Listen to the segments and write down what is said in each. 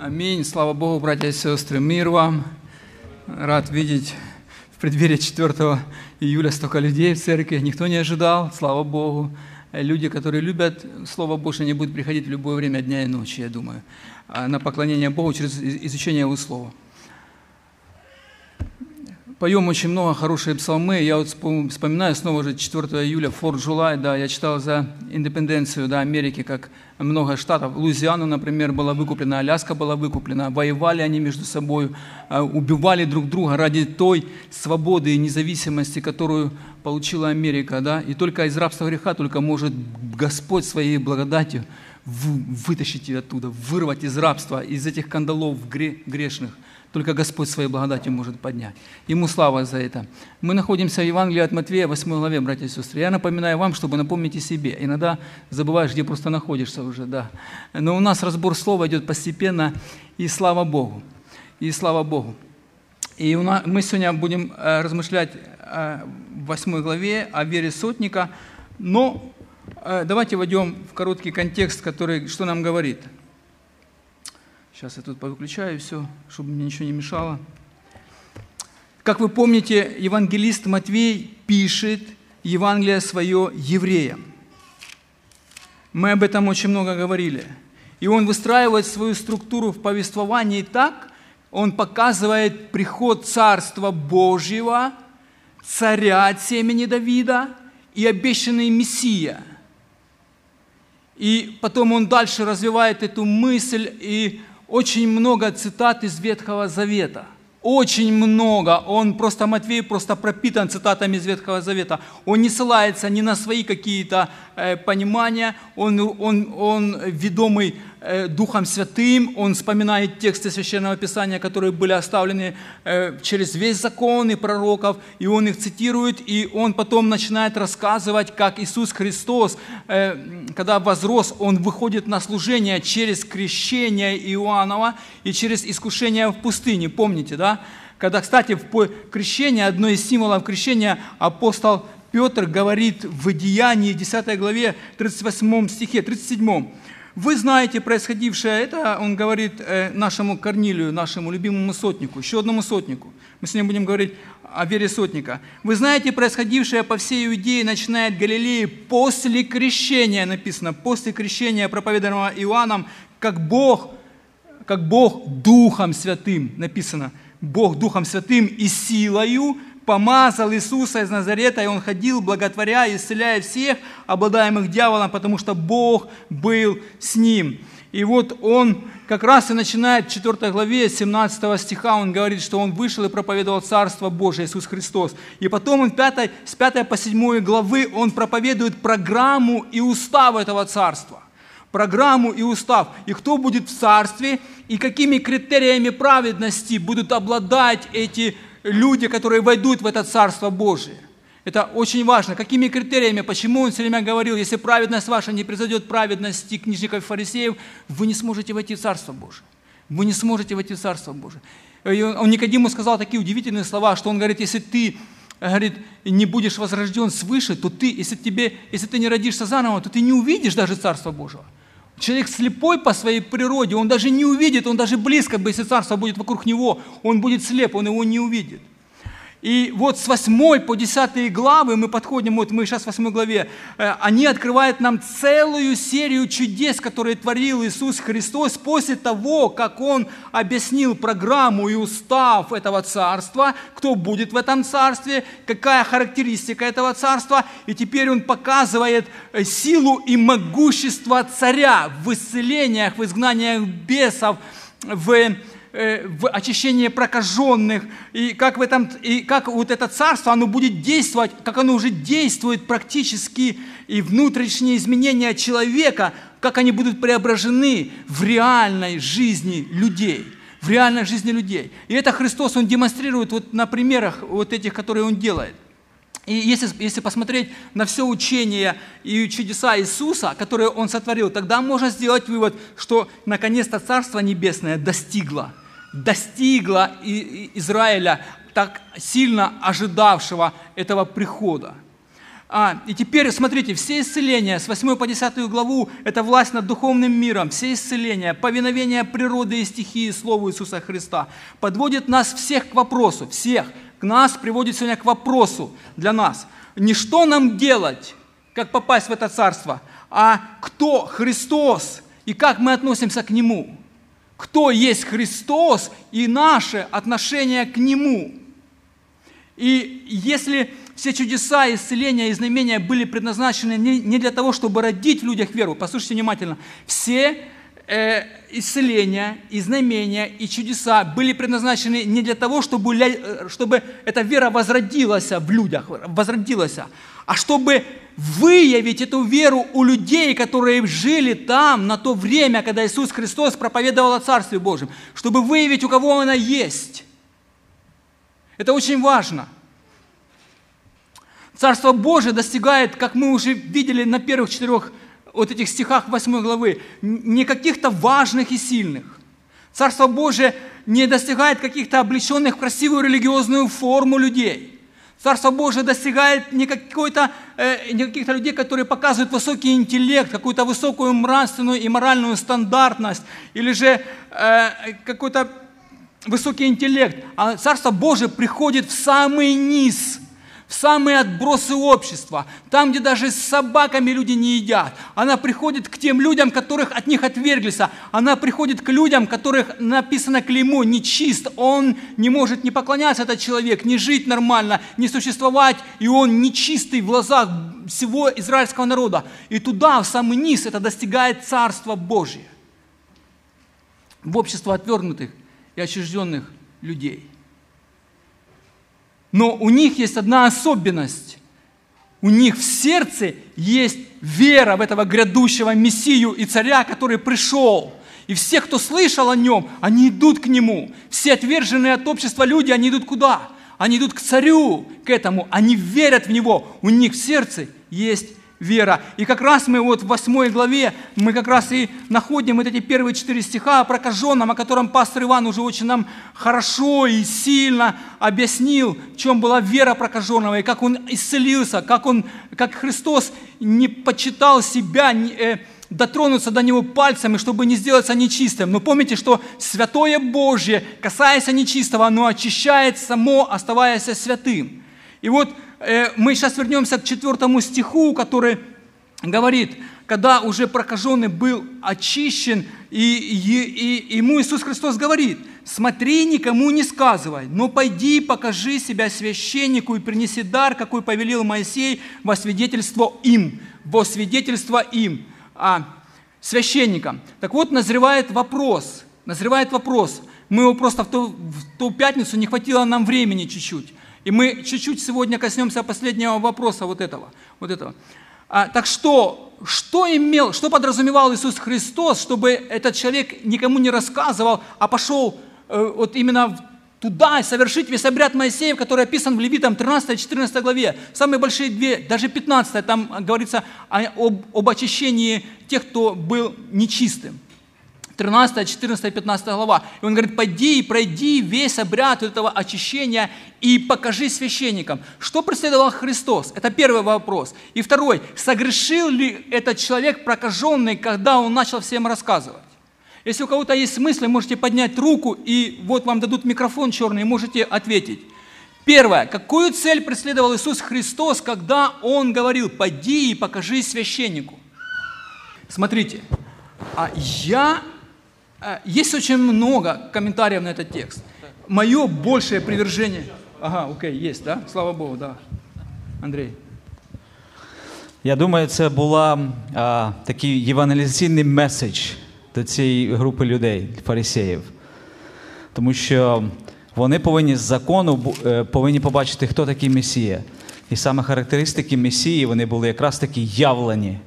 Аминь. Слава Богу, братья и сестры. Мир вам. Рад видеть в преддверии 4 июля столько людей в церкви. Никто не ожидал, слава Богу. Люди, которые любят Слово Божие, не будут приходить в любое время дня и ночи, я думаю, а на поклонение Богу через изучение Его Слова поем очень много хорошие псалмы. Я вот вспоминаю снова же 4 июля, Форт July, да, я читал за индепенденцию да, Америки, как много штатов. Луизиану, например, была выкуплена, Аляска была выкуплена. Воевали они между собой, а, убивали друг друга ради той свободы и независимости, которую получила Америка. Да? И только из рабства греха только может Господь своей благодатью вытащить ее оттуда, вырвать из рабства, из этих кандалов грешных – только Господь своей благодатью может поднять. Ему слава за это. Мы находимся в Евангелии от Матвея, 8 главе, братья и сестры. Я напоминаю вам, чтобы напомнить и себе. Иногда забываешь, где просто находишься уже, да. Но у нас разбор слова идет постепенно, и слава Богу. И слава Богу. И нас, мы сегодня будем э, размышлять э, в 8 главе о вере сотника, но э, давайте войдем в короткий контекст, который что нам говорит – Сейчас я тут повыключаю все, чтобы мне ничего не мешало. Как вы помните, евангелист Матвей пишет Евангелие свое евреям. Мы об этом очень много говорили. И он выстраивает свою структуру в повествовании так, он показывает приход Царства Божьего, царя от семени Давида и обещанный Мессия. И потом он дальше развивает эту мысль и очень много цитат из Ветхого Завета. Очень много. Он просто, Матвей просто пропитан цитатами из Ветхого Завета. Он не ссылается ни на свои какие-то э, понимания. Он, он, он ведомый Духом Святым, он вспоминает тексты Священного Писания, которые были оставлены э, через весь закон и пророков, и он их цитирует, и он потом начинает рассказывать, как Иисус Христос, э, когда возрос, он выходит на служение через крещение Иоаннова и через искушение в пустыне, помните, да? Когда, кстати, в крещении, одно из символов крещения, апостол Петр говорит в Деянии 10 главе 38 стихе, 37 вы знаете происходившее, это он говорит э, нашему Корнилию, нашему любимому сотнику, еще одному сотнику. Мы сегодня будем говорить о вере сотника. Вы знаете происходившее по всей Иудее, начиная от Галилеи, после крещения, написано, после крещения, проповеданного Иоанном, как Бог, как Бог Духом Святым, написано, Бог Духом Святым и силою помазал Иисуса из Назарета, и Он ходил, благотворя, исцеляя всех, обладаемых дьяволом, потому что Бог был с Ним. И вот Он как раз и начинает в 4 главе 17 стиха, Он говорит, что Он вышел и проповедовал Царство Божие, Иисус Христос. И потом он 5, с 5 по 7 главы Он проповедует программу и устав этого Царства программу и устав, и кто будет в царстве, и какими критериями праведности будут обладать эти люди, которые войдут в это Царство Божие. Это очень важно. Какими критериями, почему он все время говорил, если праведность ваша не произойдет праведности книжников и фарисеев, вы не сможете войти в Царство Божие. Вы не сможете войти в Царство Божие. И он Никодиму сказал такие удивительные слова, что он говорит, если ты говорит, не будешь возрожден свыше, то ты, если, тебе, если ты не родишься заново, то ты не увидишь даже Царство Божьего. Человек слепой по своей природе, он даже не увидит, он даже близко, если царство будет вокруг него, он будет слеп, он его не увидит. И вот с 8 по 10 главы мы подходим, вот мы сейчас в 8 главе, э, они открывают нам целую серию чудес, которые творил Иисус Христос после того, как Он объяснил программу и устав этого царства, кто будет в этом царстве, какая характеристика этого царства. И теперь Он показывает э, силу и могущество царя в исцелениях, в изгнаниях бесов, в в очищение прокаженных, и как, в этом, и как вот это царство, оно будет действовать, как оно уже действует практически, и внутренние изменения человека, как они будут преображены в реальной жизни людей в реальной жизни людей. И это Христос, Он демонстрирует вот на примерах вот этих, которые Он делает. И если, если посмотреть на все учение и чудеса Иисуса, которые Он сотворил, тогда можно сделать вывод, что наконец-то Царство Небесное достигло – достигла Израиля, так сильно ожидавшего этого прихода. А, и теперь, смотрите, все исцеления с 8 по 10 главу – это власть над духовным миром, все исцеления, повиновение природы и стихии Слову Иисуса Христа подводит нас всех к вопросу, всех, к нас приводит сегодня к вопросу для нас. Не что нам делать, как попасть в это царство, а кто Христос и как мы относимся к Нему. Кто есть Христос и наше отношение к Нему. И если все чудеса, исцеления и знамения были предназначены не для того, чтобы родить в людях веру. Послушайте внимательно. Все э, исцеления и знамения и чудеса были предназначены не для того, чтобы, э, чтобы эта вера возродилась в людях, возродилась, а чтобы выявить эту веру у людей, которые жили там на то время, когда Иисус Христос проповедовал о Царстве Божьем, чтобы выявить, у кого она есть. Это очень важно – Царство Божие достигает, как мы уже видели на первых четырех вот этих стихах 8 главы, не каких-то важных и сильных. Царство Божие не достигает каких-то облеченных в красивую религиозную форму людей. Царство Божие достигает не, какой-то, э, не каких-то людей, которые показывают высокий интеллект, какую-то высокую нравственную и моральную стандартность, или же э, какой-то высокий интеллект. А Царство Божие приходит в самый низ – в самые отбросы общества, там, где даже с собаками люди не едят. Она приходит к тем людям, которых от них отверглись. Она приходит к людям, которых написано клеймо нечист. Он не может не поклоняться, этот человек, не жить нормально, не существовать, и он нечистый в глазах всего израильского народа. И туда, в самый низ, это достигает Царство Божие. В общество отвергнутых и отчужденных людей – но у них есть одна особенность. У них в сердце есть вера в этого грядущего Мессию и царя, который пришел. И все, кто слышал о нем, они идут к нему. Все отверженные от общества люди, они идут куда? Они идут к царю, к этому. Они верят в него. У них в сердце есть вера. И как раз мы вот в восьмой главе, мы как раз и находим вот эти первые четыре стиха о прокаженном, о котором пастор Иван уже очень нам хорошо и сильно объяснил, в чем была вера прокаженного, и как он исцелился, как, он, как Христос не почитал себя, не, э, дотронуться до него пальцами, чтобы не сделаться нечистым. Но помните, что святое Божье, касаясь нечистого, оно очищает само, оставаясь святым. И вот мы сейчас вернемся к четвертому стиху, который говорит, когда уже прокаженный был очищен, и, и, и ему Иисус Христос говорит, смотри, никому не сказывай, но пойди, покажи себя священнику и принеси дар, какой повелел Моисей во свидетельство им, во свидетельство им, а, священникам. Так вот, назревает вопрос, назревает вопрос, мы его просто в ту, в ту пятницу не хватило нам времени чуть-чуть. И мы чуть-чуть сегодня коснемся последнего вопроса вот этого. Вот этого. А, так что, что имел, что подразумевал Иисус Христос, чтобы этот человек никому не рассказывал, а пошел э, вот именно туда совершить весь обряд Моисеев, который описан в Левитам 13-14 главе. Самые большие две, даже 15, там говорится об, об очищении тех, кто был нечистым. 13, 14, 15 глава. И он говорит, пойди и пройди весь обряд этого очищения и покажи священникам. Что преследовал Христос? Это первый вопрос. И второй, согрешил ли этот человек прокаженный, когда он начал всем рассказывать? Если у кого-то есть мысли, можете поднять руку, и вот вам дадут микрофон черный, можете ответить. Первое. Какую цель преследовал Иисус Христос, когда Он говорил, пойди и покажи священнику? Смотрите, а я есть очень много комментариев на этот текст. Мое большее привержение... Ага, окей, есть, да? Слава Богу, да. Андрей. Я думаю, це була а, такий євангелізаційний меседж до цієї групи людей, фарисеїв. Тому що вони повинні з закону е, повинні побачити, хто такий Месія. І саме характеристики Месії вони були якраз такі явлені.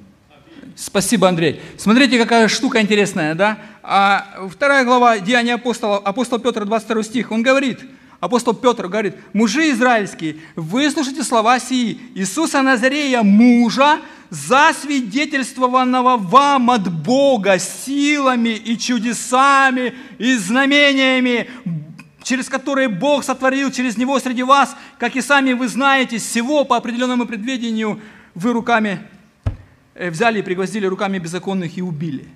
Спасибо, Андрей. Смотрите, какая штука интересная, да? А вторая глава Деяния апостола, апостол Петр, 22 стих, он говорит, апостол Петр говорит, «Мужи израильские, выслушайте слова сии, Иисуса Назарея, мужа, засвидетельствованного вам от Бога силами и чудесами и знамениями, через которые Бог сотворил через него среди вас, как и сами вы знаете, всего по определенному предвидению вы руками э, взяли и пригвоздили руками беззаконных и убили.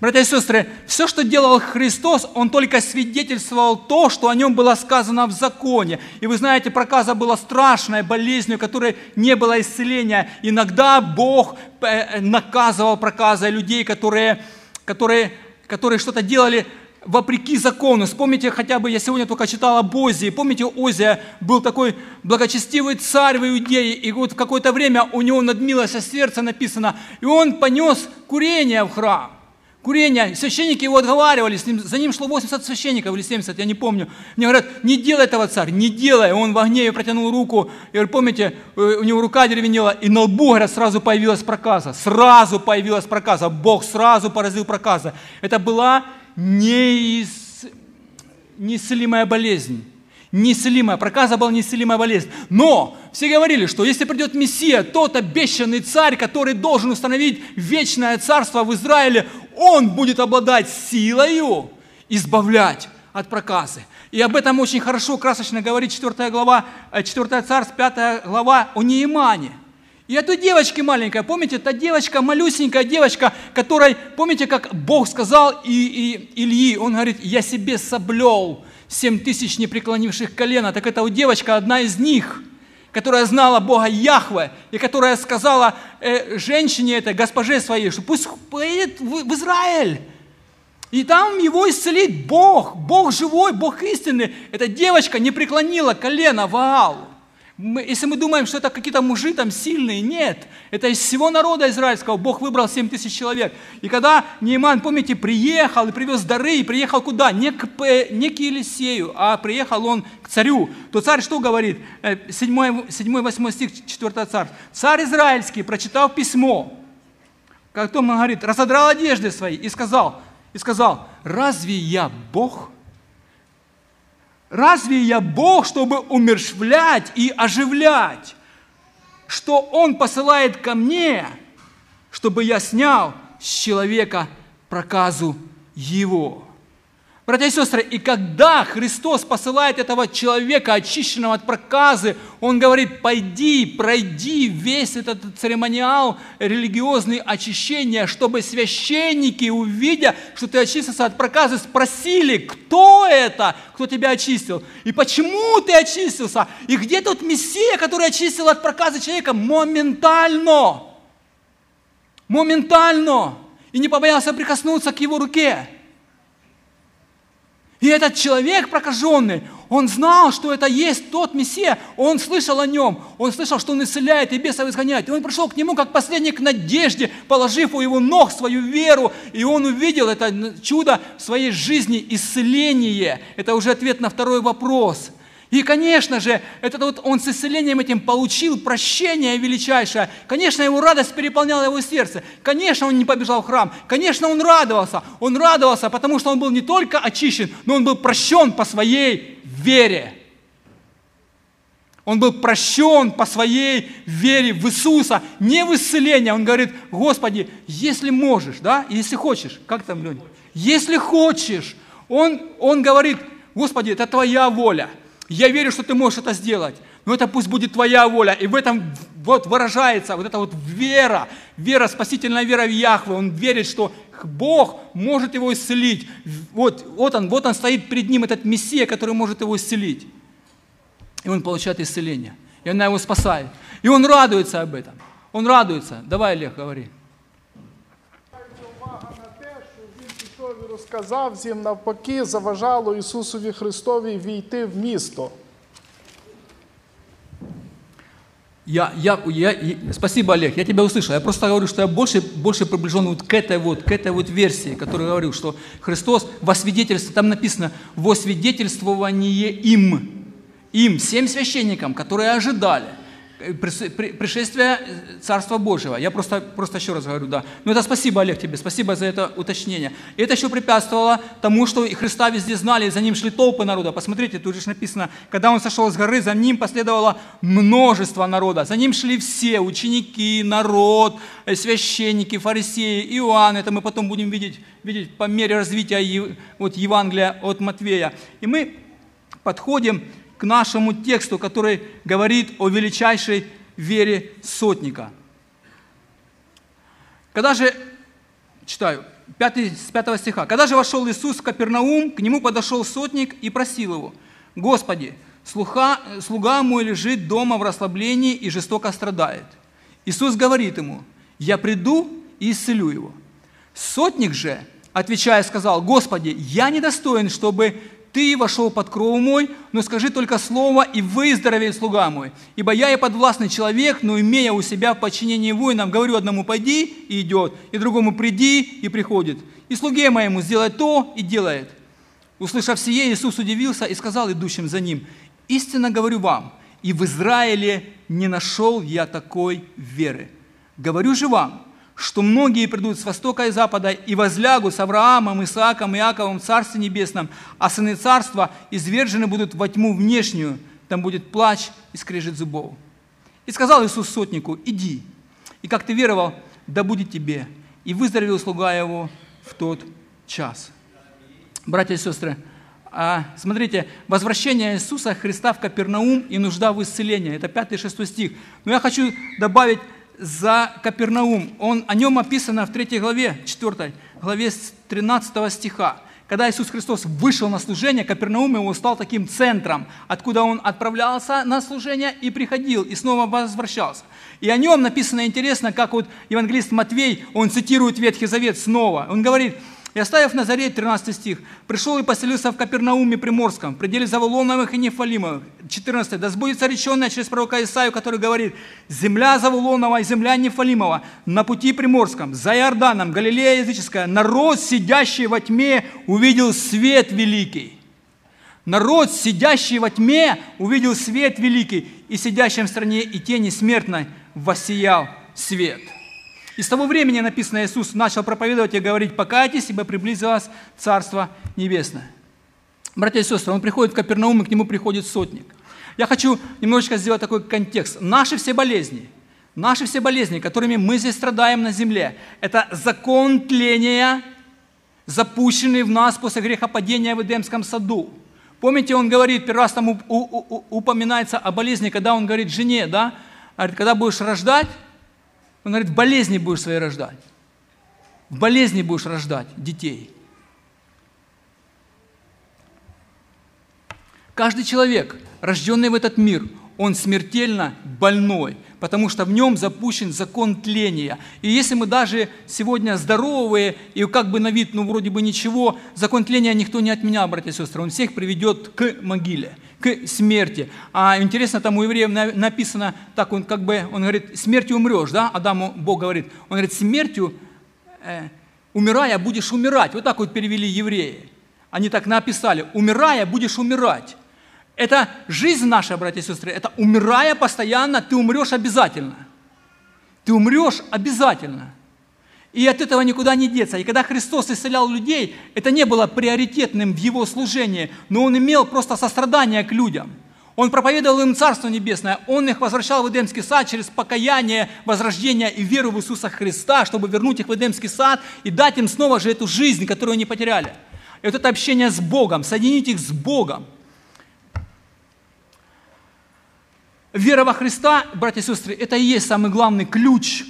Братья и сестры, все, что делал Христос, Он только свидетельствовал то, что о Нем было сказано в законе. И вы знаете, проказа была страшной болезнью, которой не было исцеления. Иногда Бог э, наказывал проказой людей, которые, которые, которые что-то делали вопреки закону. Вспомните хотя бы, я сегодня только читал об Озии. Помните, Озия был такой благочестивый царь в Иудее, и вот в какое-то время у него надмилось сердце написано, и он понес курение в храм. Курение. Священники его отговаривали, с ним, за ним шло 80 священников или 70, я не помню. Мне говорят, не делай этого, царь, не делай. Он в огне протянул руку. И говорю, помните, э, у него рука деревенела, и на лбу, говорят, сразу появилась проказа. Сразу появилась проказа. Бог сразу поразил проказа. Это была неис... неисцелимая болезнь. Неисцелимая, проказа была неисцелимая болезнь. Но все говорили, что если придет Мессия, тот обещанный царь, который должен установить вечное царство в Израиле, он будет обладать силою избавлять от проказы. И об этом очень хорошо, красочно говорит 4 глава, 4 э, царств, 5 глава о Неимане – и эту девочки маленькая, помните, та девочка, малюсенькая девочка, которой, помните, как Бог сказал и, и Ильи, он говорит, я себе соблел семь тысяч непреклонивших колена. Так это у девочка одна из них, которая знала Бога Яхве, и которая сказала э, женщине этой, госпоже своей, что пусть поедет в, в Израиль, и там его исцелит Бог, Бог живой, Бог истинный. Эта девочка не преклонила колено Ваалу. Мы, если мы думаем, что это какие-то мужи там сильные, нет. Это из всего народа израильского Бог выбрал 7 тысяч человек. И когда Нейман, помните, приехал и привез дары, и приехал куда? Не к, не к Елисею, а приехал он к царю. То царь что говорит? 7-8 э, стих 4 царь. Царь израильский, прочитав письмо, потом он говорит, разодрал одежды свои и сказал, и сказал, разве я Бог? Разве я Бог, чтобы умершвлять и оживлять? Что Он посылает ко мне, чтобы я снял с человека проказу его. Братья и сестры, и когда Христос посылает этого человека, очищенного от проказы, Он говорит, пойди, пройди весь этот церемониал религиозный очищения, чтобы священники, увидя, что ты очистился от проказы, спросили, кто это, кто тебя очистил, и почему ты очистился, и где тот Мессия, который очистил от проказы человека? Моментально, моментально, и не побоялся прикоснуться к его руке. И этот человек прокаженный, он знал, что это есть тот Мессия, он слышал о нем, он слышал, что он исцеляет и бесов изгоняет. И он пришел к нему как последний к надежде, положив у его ног свою веру, и он увидел это чудо в своей жизни, исцеление. Это уже ответ на второй вопрос – и, конечно же, этот вот он с исцелением этим получил прощение величайшее. Конечно, его радость переполняла его сердце. Конечно, он не побежал в храм. Конечно, он радовался. Он радовался, потому что он был не только очищен, но он был прощен по своей вере. Он был прощен по своей вере в Иисуса, не в исцеление. Он говорит, Господи, если можешь, да, если хочешь, как там, Леня? Если хочешь, он, он говорит, Господи, это Твоя воля. Я верю, что ты можешь это сделать, но это пусть будет твоя воля. И в этом вот выражается вот эта вот вера, вера, спасительная вера в Яхве. Он верит, что Бог может его исцелить. Вот, вот он, вот он стоит перед ним, этот Мессия, который может его исцелить. И он получает исцеление. И она его спасает. И он радуется об этом. Он радуется. Давай, Олег, говори. сказав їм навпаки, заважало Ісусові Христові війти в місто. Я, я, я, спасибо, Олег, я тебя услышал. Я просто говорю, что я больше, больше приближен вот к этой вот, к этой вот версии, которую говорю, что Христос во свидетельство, там написано, во свидетельствование им, им, всем священникам, которые ожидали – Э, пришествие э, Царства Божьего. Я просто, просто еще раз говорю, да. Ну это спасибо, Олег, тебе, спасибо за это уточнение. И это еще препятствовало тому, что Христа везде знали, за ним шли толпы народа. Посмотрите, тут же написано, когда он сошел с горы, за ним последовало множество народа. За ним шли все, ученики, народ, э, священники, фарисеи, Иоанн. Это мы потом будем видеть, видеть по мере развития вот, Евангелия от Матвея. И мы подходим к нашему тексту, который говорит о величайшей вере сотника. Когда же, читаю, 5, с 5 стиха. «Когда же вошел Иисус в Капернаум, к нему подошел сотник и просил его, «Господи, слуха, слуга мой лежит дома в расслаблении и жестоко страдает». Иисус говорит ему, «Я приду и исцелю его». Сотник же, отвечая, сказал, «Господи, я недостоин, чтобы ты вошел под кров мой, но скажи только слово, и выздоровеет слуга мой. Ибо я и подвластный человек, но имея у себя в подчинении воинам, говорю одному «пойди» и идет, и другому «приди» и приходит. И слуге моему сделай то и делает. Услышав сие, Иисус удивился и сказал идущим за ним, «Истинно говорю вам, и в Израиле не нашел я такой веры. Говорю же вам, что многие придут с востока и запада и возлягут с Авраамом, Исааком, Иаковом в Царстве Небесном, а сыны Царства извержены будут во тьму внешнюю, там будет плач и скрежет зубов. И сказал Иисус сотнику, иди, и как ты веровал, да будет тебе. И выздоровел слуга его в тот час. Братья и сестры, а, смотрите, возвращение Иисуса Христа в Капернаум и нужда в исцелении. Это 5-6 стих. Но я хочу добавить за Капернаум. Он, о нем описано в 3 главе, 4 главе 13 стиха. Когда Иисус Христос вышел на служение, Капернаум его стал таким центром, откуда он отправлялся на служение и приходил, и снова возвращался. И о нем написано интересно, как вот евангелист Матвей, он цитирует Ветхий Завет снова. Он говорит, и оставив Назарет, 13 стих, пришел и поселился в Капернауме Приморском, в пределе Завулоновых и Нефалимовых. 14. Да сбудется реченное через пророка Исаию, который говорит, земля Завулонова и земля Нефалимова на пути Приморском, за Иорданом, Галилея языческая, народ, сидящий во тьме, увидел свет великий. Народ, сидящий во тьме, увидел свет великий, и сидящим в стране и тени смертной воссиял свет. И с того времени написано, Иисус начал проповедовать и говорить, покайтесь, ибо приблизилось Царство Небесное. Братья и сестры, он приходит в Капернаум, и к нему приходит сотник. Я хочу немножечко сделать такой контекст. Наши все болезни, наши все болезни, которыми мы здесь страдаем на земле, это закон тления, запущенный в нас после грехопадения в Эдемском саду. Помните, он говорит, первый раз там упоминается о болезни, когда он говорит жене, да, когда будешь рождать, он говорит, в болезни будешь свои рождать. В болезни будешь рождать детей. Каждый человек, рожденный в этот мир, он смертельно больной, потому что в нем запущен закон тления. И если мы даже сегодня здоровые и как бы на вид, ну вроде бы ничего, закон тления никто не отменял, братья и сестры, он всех приведет к могиле к смерти. А интересно, там у евреев написано, так он как бы, он говорит, смертью умрешь, да, Адаму Бог говорит. Он говорит, смертью, э, умирая, будешь умирать. Вот так вот перевели евреи. Они так написали, умирая, будешь умирать. Это жизнь наша, братья и сестры, это умирая постоянно, ты умрешь обязательно. Ты умрешь обязательно. И от этого никуда не деться. И когда Христос исцелял людей, это не было приоритетным в Его служении, но Он имел просто сострадание к людям. Он проповедовал им Царство Небесное, Он их возвращал в Эдемский сад через покаяние, возрождение и веру в Иисуса Христа, чтобы вернуть их в Эдемский сад и дать им снова же эту жизнь, которую они потеряли. И вот это общение с Богом, соединить их с Богом. Вера во Христа, братья и сестры, это и есть самый главный ключ,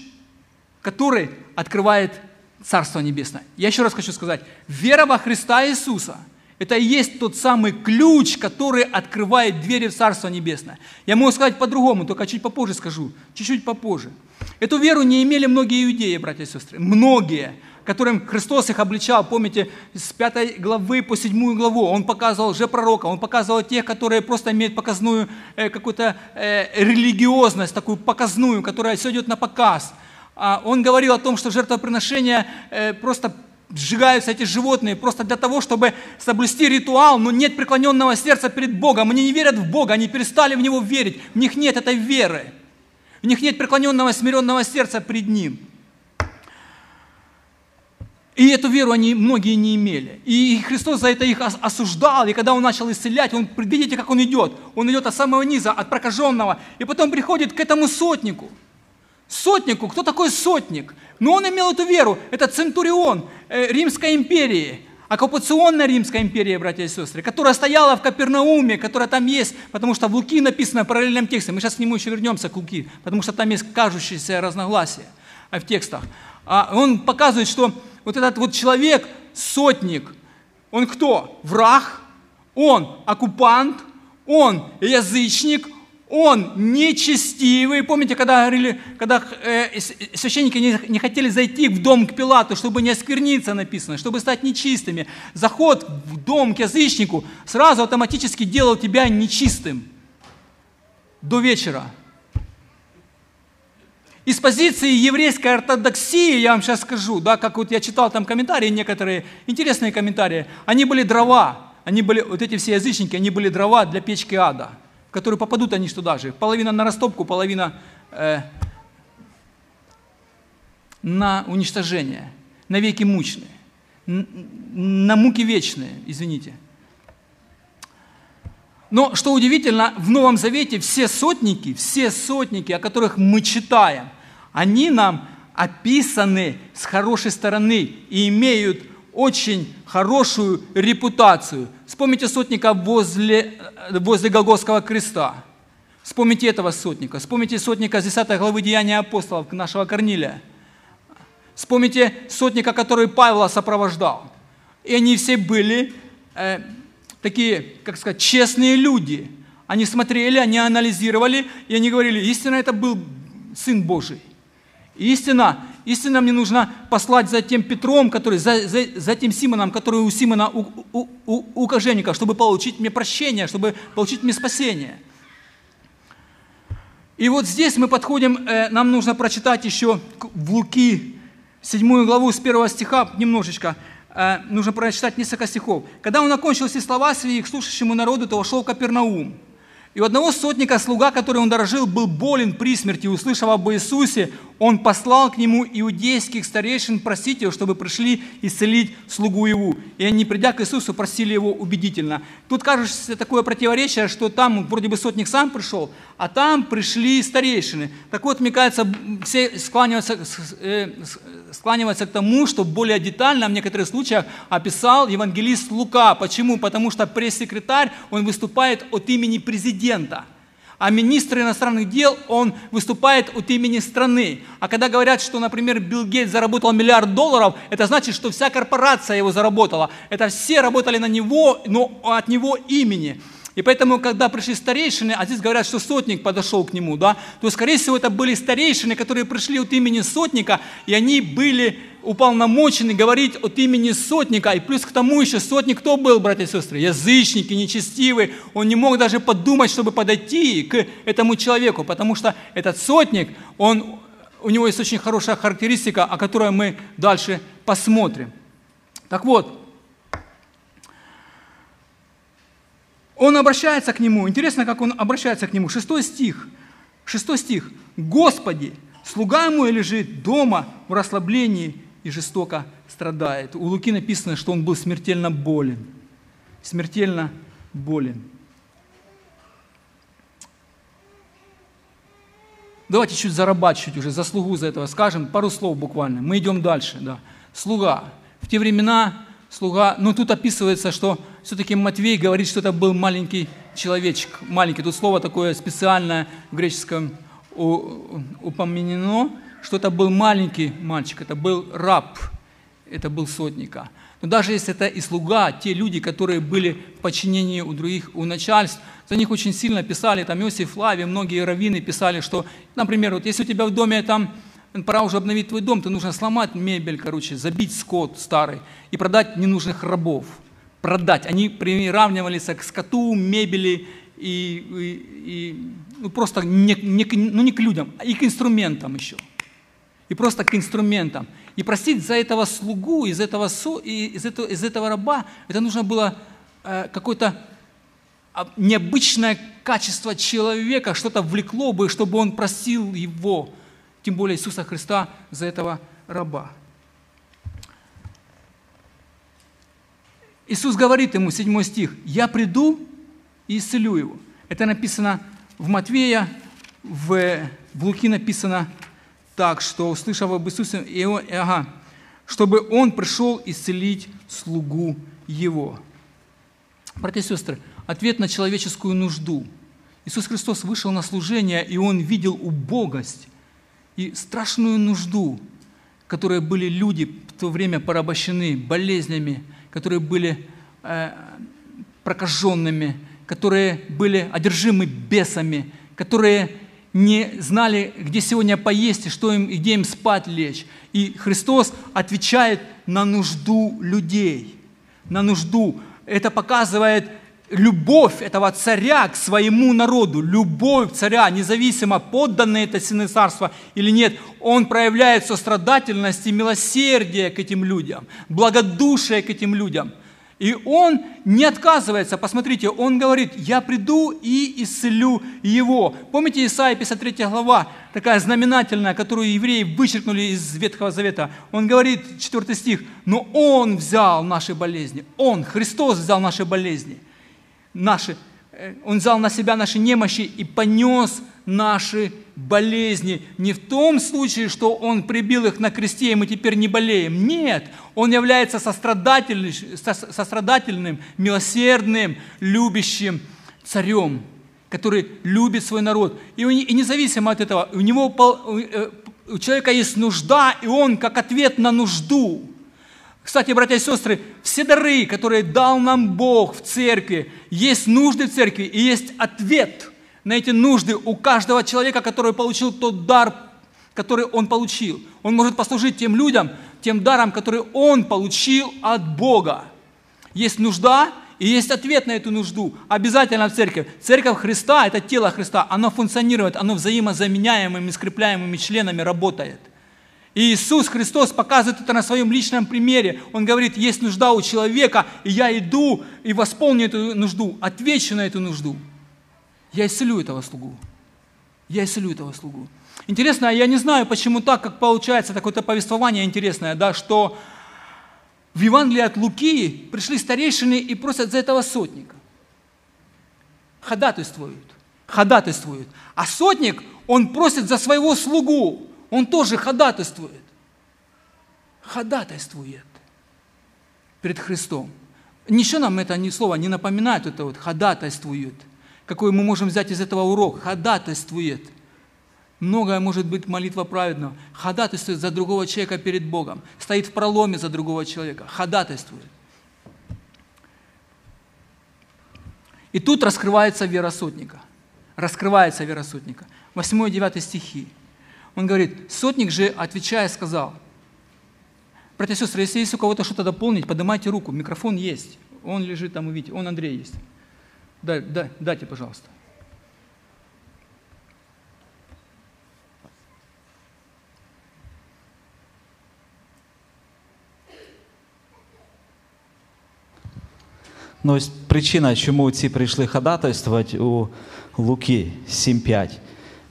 который открывает Царство Небесное. Я еще раз хочу сказать, вера во Христа Иисуса – это и есть тот самый ключ, который открывает двери в Царство Небесное. Я могу сказать по-другому, только чуть попозже скажу, чуть-чуть попозже. Эту веру не имели многие иудеи, братья и сестры, многие, которым Христос их обличал, помните, с 5 главы по 7 главу, Он показывал же пророка, Он показывал тех, которые просто имеют показную э, какую-то э, религиозность, такую показную, которая все идет на показ – а, он говорил о том, что жертвоприношения э, просто сжигаются эти животные просто для того, чтобы соблюсти ритуал, но нет преклоненного сердца перед Богом. Они не верят в Бога, они перестали в Него верить. В них нет этой веры. В них нет преклоненного, смиренного сердца пред Ним. И эту веру они многие не имели. И Христос за это их осуждал. И когда Он начал исцелять, он, видите, как Он идет. Он идет от самого низа, от прокаженного. И потом приходит к этому сотнику – Сотнику, кто такой сотник? Ну, он имел эту веру, это центурион э, Римской империи. Оккупационная Римская империя, братья и сестры, которая стояла в Капернауме, которая там есть, потому что в Луки написано параллельным текстом. Мы сейчас к нему еще вернемся, к Луки, потому что там есть кажущиеся разногласия в текстах. А он показывает, что вот этот вот человек, сотник, он кто? Враг, он оккупант, он язычник, он нечестивый. Помните, когда говорили, когда э, священники не, не хотели зайти в дом к Пилату, чтобы не оскверниться, написано, чтобы стать нечистыми. Заход в дом к язычнику сразу автоматически делал тебя нечистым до вечера. Из позиции еврейской ортодоксии, я вам сейчас скажу, да, как вот я читал там комментарии некоторые, интересные комментарии, они были дрова, они были, вот эти все язычники, они были дрова для печки ада – в которые попадут они туда же. Половина на растопку, половина э, на уничтожение, на веки мучные, на муки вечные, извините. Но что удивительно, в Новом Завете все сотники, все сотники, о которых мы читаем, они нам описаны с хорошей стороны и имеют очень хорошую репутацию. Вспомните сотника возле, возле Голгофского креста. Вспомните этого сотника. Вспомните сотника с 10 главы Деяния апостолов, нашего Корнилия. Вспомните сотника, который Павла сопровождал. И они все были э, такие, как сказать, честные люди. Они смотрели, они анализировали, и они говорили, истинно это был Сын Божий. Истина, истина мне нужно послать за тем Петром, который, за, за, за тем Симоном, который у Симона, у, у, у, у кожевника, чтобы получить мне прощение, чтобы получить мне спасение. И вот здесь мы подходим, э, нам нужно прочитать еще в Луки, 7 главу с 1 стиха немножечко, э, нужно прочитать несколько стихов. «Когда он окончил все слова свои к слушающему народу, то вошел в Капернаум. И у одного сотника слуга, который он дорожил, был болен при смерти. Услышав об Иисусе, он послал к нему иудейских старейшин просить его, чтобы пришли исцелить слугу его. И они, придя к Иисусу, просили его убедительно. Тут кажется такое противоречие, что там вроде бы сотник сам пришел, а там пришли старейшины. Так вот, мне кажется, все склониваются, э, склониваются к тому, что более детально в некоторых случаях описал евангелист Лука. Почему? Потому что пресс-секретарь, он выступает от имени президента – а министр иностранных дел, он выступает от имени страны. А когда говорят, что, например, Билл Гейтс заработал миллиард долларов, это значит, что вся корпорация его заработала. Это все работали на него, но от него имени. И поэтому, когда пришли старейшины, а здесь говорят, что сотник подошел к нему, да, то, скорее всего, это были старейшины, которые пришли от имени сотника, и они были уполномочены говорить от имени сотника. И плюс к тому еще сотник кто был, братья и сестры? Язычники, нечестивый. Он не мог даже подумать, чтобы подойти к этому человеку, потому что этот сотник, он, у него есть очень хорошая характеристика, о которой мы дальше посмотрим. Так вот, Он обращается к нему. Интересно, как он обращается к нему. Шестой стих. Шестой стих. «Господи, слуга ему лежит дома в расслаблении и жестоко страдает». У Луки написано, что он был смертельно болен. Смертельно болен. Давайте чуть зарабатывать уже, заслугу за этого скажем, пару слов буквально. Мы идем дальше. Да. Слуга. В те времена слуга, ну тут описывается, что все-таки Матвей говорит, что это был маленький человечек, маленький. Тут слово такое специальное в греческом упомянено, что это был маленький мальчик, это был раб, это был сотника. Но даже если это и слуга, те люди, которые были в подчинении у других, у начальств, за них очень сильно писали, там Иосиф Лави, многие раввины писали, что, например, вот если у тебя в доме там пора уже обновить твой дом, ты нужно сломать мебель, короче, забить скот старый и продать ненужных рабов. Продать. Они приравнивались к скоту, мебели и, и, и ну, просто не, не, ну, не к людям, а и к инструментам еще. И просто к инструментам. И просить за этого слугу, из этого, со, из этого, из этого раба, это нужно было э, какое-то а, необычное качество человека, что-то влекло бы, чтобы он просил его тем более Иисуса Христа за этого раба. Иисус говорит ему, 7 стих, «Я приду и исцелю его». Это написано в Матвея, в, в Луки написано так, что, услышав об Иисусе, и он, ага, чтобы Он пришел исцелить слугу Его. Братья и сестры, ответ на человеческую нужду. Иисус Христос вышел на служение, и Он видел убогость и страшную нужду, которые были люди в то время порабощены болезнями, которые были э, прокаженными, которые были одержимы бесами, которые не знали, где сегодня поесть и что им, и где им спать лечь. И Христос отвечает на нужду людей, на нужду. Это показывает любовь этого царя к своему народу, любовь царя, независимо, подданные это сыны царства или нет, он проявляет сострадательность и милосердие к этим людям, благодушие к этим людям. И он не отказывается, посмотрите, он говорит, я приду и исцелю его. Помните Исаия 53 глава, такая знаменательная, которую евреи вычеркнули из Ветхого Завета. Он говорит, 4 стих, но он взял наши болезни, он, Христос взял наши болезни – наши, э, Он взял на себя наши немощи и понес наши болезни. Не в том случае, что Он прибил их на кресте, и мы теперь не болеем. Нет, Он является сострадательным, сострадательным милосердным, любящим царем, который любит свой народ. И, и независимо от этого, у, него, э, у человека есть нужда, и он как ответ на нужду – кстати, братья и сестры, все дары, которые дал нам Бог в церкви, есть нужды в церкви и есть ответ на эти нужды у каждого человека, который получил тот дар, который он получил. Он может послужить тем людям, тем даром, который он получил от Бога. Есть нужда и есть ответ на эту нужду. Обязательно в церковь. Церковь Христа, это тело Христа, оно функционирует, оно взаимозаменяемыми, скрепляемыми членами работает – и Иисус Христос показывает это на своем личном примере. Он говорит, есть нужда у человека, и я иду и восполню эту нужду, отвечу на эту нужду. Я исцелю этого слугу. Я исцелю этого слугу. Интересно, я не знаю, почему так, как получается такое-то повествование интересное, да, что в Евангелии от Луки пришли старейшины и просят за этого сотника. Ходатайствуют. Ходатайствуют. А сотник, он просит за своего слугу. Он тоже ходатайствует. Ходатайствует перед Христом. Ничего нам это ни слово не напоминает, это вот ходатайствует. Какой мы можем взять из этого урок? Ходатайствует. Многое может быть молитва праведного. Ходатайствует за другого человека перед Богом. Стоит в проломе за другого человека. Ходатайствует. И тут раскрывается вера сотника. Раскрывается вера сотника. 8 и 9 стихи. Он говорит, сотник же, отвечая, сказал, братья и сестры, если есть у кого-то что-то дополнить, поднимайте руку, микрофон есть. Он лежит там, увидите, он Андрей есть. Дай, дай, дайте, пожалуйста. Ну, ось причина, чому ці прийшли ходатайствувати у Луки 7.5.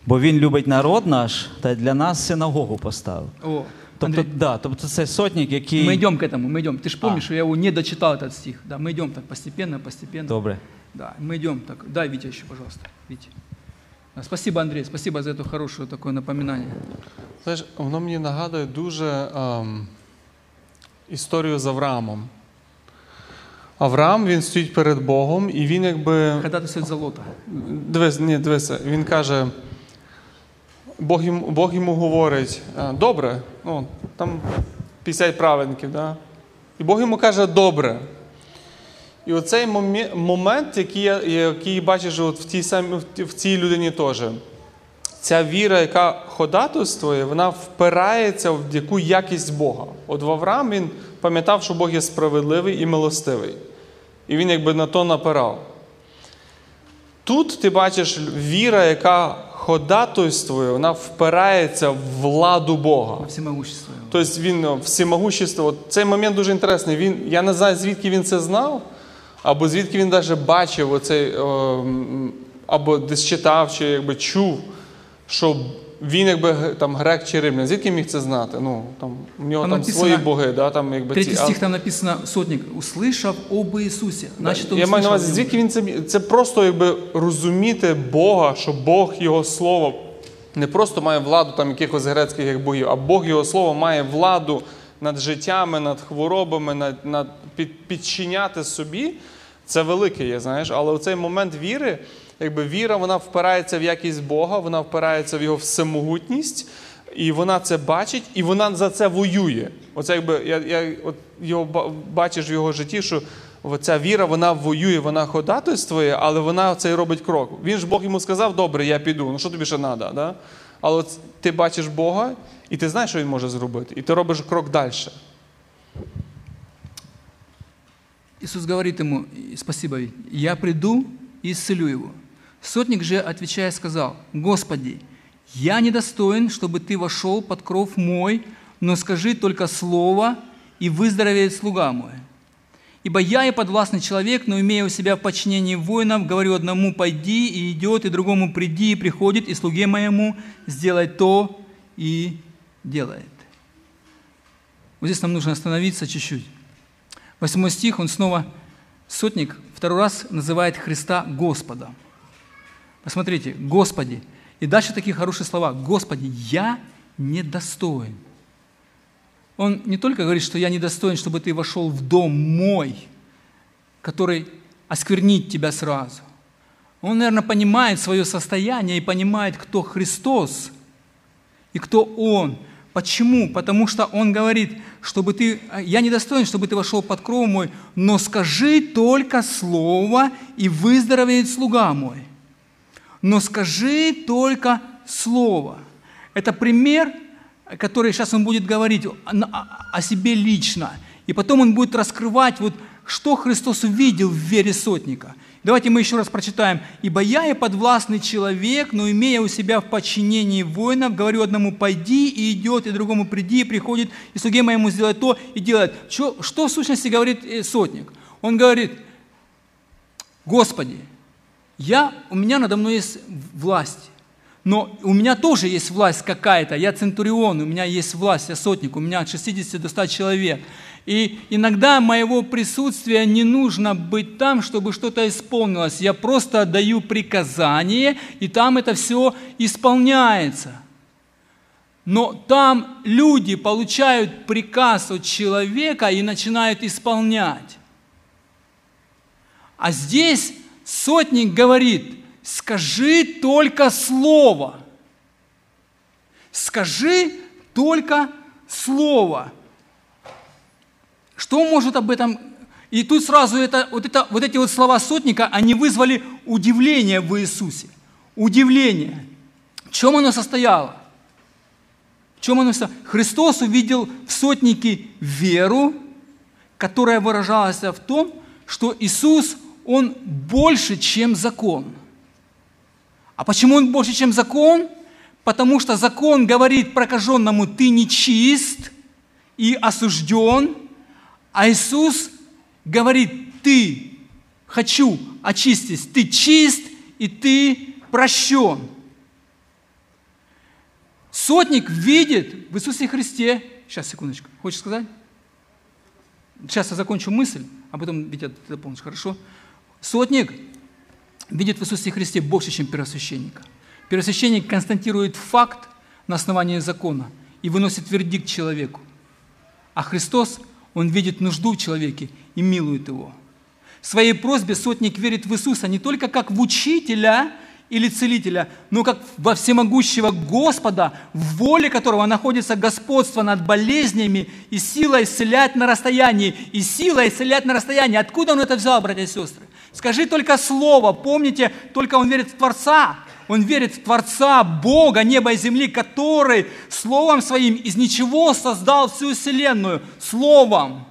Бо він любить народ наш та для нас синагогу поставив. О, Тобто, Андрей, да, тобто це сотник, який. мы идем к этому, мы идем. Ты же помнишь, А. что я его не дочитал этот стих. Да, мы идем так постепенно, постепенно. Добре. Да, мы идем так. Дай Витя еще, пожалуйста. Витя. Да, Спасибо, Андрей, спасибо за это хорошее такое напоминание. Знаєш, воно мені нагадує дуже ем, історію з Авраамом. Авраам він стоїть перед Богом, і він якби. Ходатайствует за лота. Дивись, ні, дивися, він каже. Бог йому, Бог йому говорить, добре, ну, там 50 праведників, да? і Бог йому каже, добре. І оцей момент, який, який бачиш от в, тій ті- в цій людині теж, ця віра, яка ходатайствує, вона впирається в яку якість Бога. От в Авраам він пам'ятав, що Бог є справедливий і милостивий. І він якби на то напирав. Тут ти бачиш віра, яка ходатайствує, вона впирається в владу Бога. Во всемогущество. Тобто він всемогущество. От цей момент дуже інтересний. Він, я не знаю, звідки він це знав, або звідки він навіть бачив оцей, або десь читав, чи якби чув, що він якби там грек чи римлян. Звідки міг це знати? Ну, там, у нього Там там написано- свої боги, да, там, якби, Третий ці, а- там написано, сотник, услышав об Иисусе. Значит, он Я маю на увазі, звідки він це це просто якби розуміти Бога, що Бог Його Слово не просто має владу там якихось грецьких як богів, а Бог Його Слово має владу над життями, над хворобами, над, над під, підчиняти собі, це велике є, знаєш. Але у цей момент віри, якби віра, вона впирається в якість Бога, вона впирається в його всемогутність, і вона це бачить, і вона за це воює. Оце якби я, я от його бачиш в його житті, що ця віра, вона воює, вона ходатайствує, але вона цей робить крок. Він ж Бог йому сказав, добре, я піду. Ну що тобі ще треба? Да? Але от ти бачиш Бога, і ти знаєш, що він може зробити, і ти робиш крок далі. Иисус говорит ему, спасибо, я приду и исцелю его. Сотник же, отвечая, сказал, Господи, я недостоин, чтобы ты вошел под кров мой, но скажи только слово, и выздоровеет слуга мой. Ибо я и подвластный человек, но имея у себя в подчинении воинов, говорю одному «пойди» и идет, и другому «приди» и приходит, и слуге моему «сделай то» и делает. Вот здесь нам нужно остановиться чуть-чуть. Восьмой стих, он снова, сотник, второй раз называет Христа Господом. Посмотрите, Господи. И дальше такие хорошие слова. Господи, я недостоин. Он не только говорит, что я недостоин, чтобы ты вошел в дом мой, который осквернит тебя сразу. Он, наверное, понимает свое состояние и понимает, кто Христос и кто Он. Почему? Потому что Он говорит, чтобы ты, я недостоин, чтобы ты вошел под кров мой, но скажи только слово, и выздоровеет слуга мой. Но скажи только слово. Это пример, который сейчас он будет говорить о, себе лично. И потом он будет раскрывать, вот, что Христос увидел в вере сотника. Давайте мы еще раз прочитаем. «Ибо я и подвластный человек, но имея у себя в подчинении воинов, говорю одному «пойди» и идет, и другому «приди» и приходит, и слуге моему сделать то и делает». Что, что в сущности говорит э, сотник? Он говорит, «Господи, я, у меня надо мной есть власть, но у меня тоже есть власть какая-то. Я центурион, у меня есть власть, я сотник, у меня от 60 до 100 человек. И иногда моего присутствия не нужно быть там, чтобы что-то исполнилось. Я просто отдаю приказание, и там это все исполняется. Но там люди получают приказ от человека и начинают исполнять. А здесь сотник говорит, скажи только слово. Скажи только слово. Что может об этом... И тут сразу это, вот, это, вот эти вот слова сотника, они вызвали удивление в Иисусе. Удивление. В чем оно состояло? В чем оно состояло? Христос увидел в сотнике веру, которая выражалась в том, что Иисус, Он больше, чем закон. А почему Он больше, чем закон? Потому что закон говорит прокаженному, ты нечист и осужден, а Иисус говорит, ты, хочу очистить, ты чист и ты прощен. Сотник видит в Иисусе Христе, сейчас, секундочку, хочешь сказать? Сейчас я закончу мысль, а потом, Витя, ты дополнишь, хорошо? Сотник видит в Иисусе Христе больше, чем первосвященника. Первосвященник констатирует факт на основании закона и выносит вердикт человеку. А Христос, Он видит нужду в человеке и милует его. В своей просьбе сотник верит в Иисуса не только как в учителя или целителя, но как во всемогущего Господа, в воле которого находится господство над болезнями и сила исцелять на расстоянии. И сила исцелять на расстоянии. Откуда он это взял, братья и сестры? Скажи только слово. Помните, только он верит в Творца. Он верит в Творца, Бога, неба и земли, который Словом Своим из ничего создал всю Вселенную. Словом.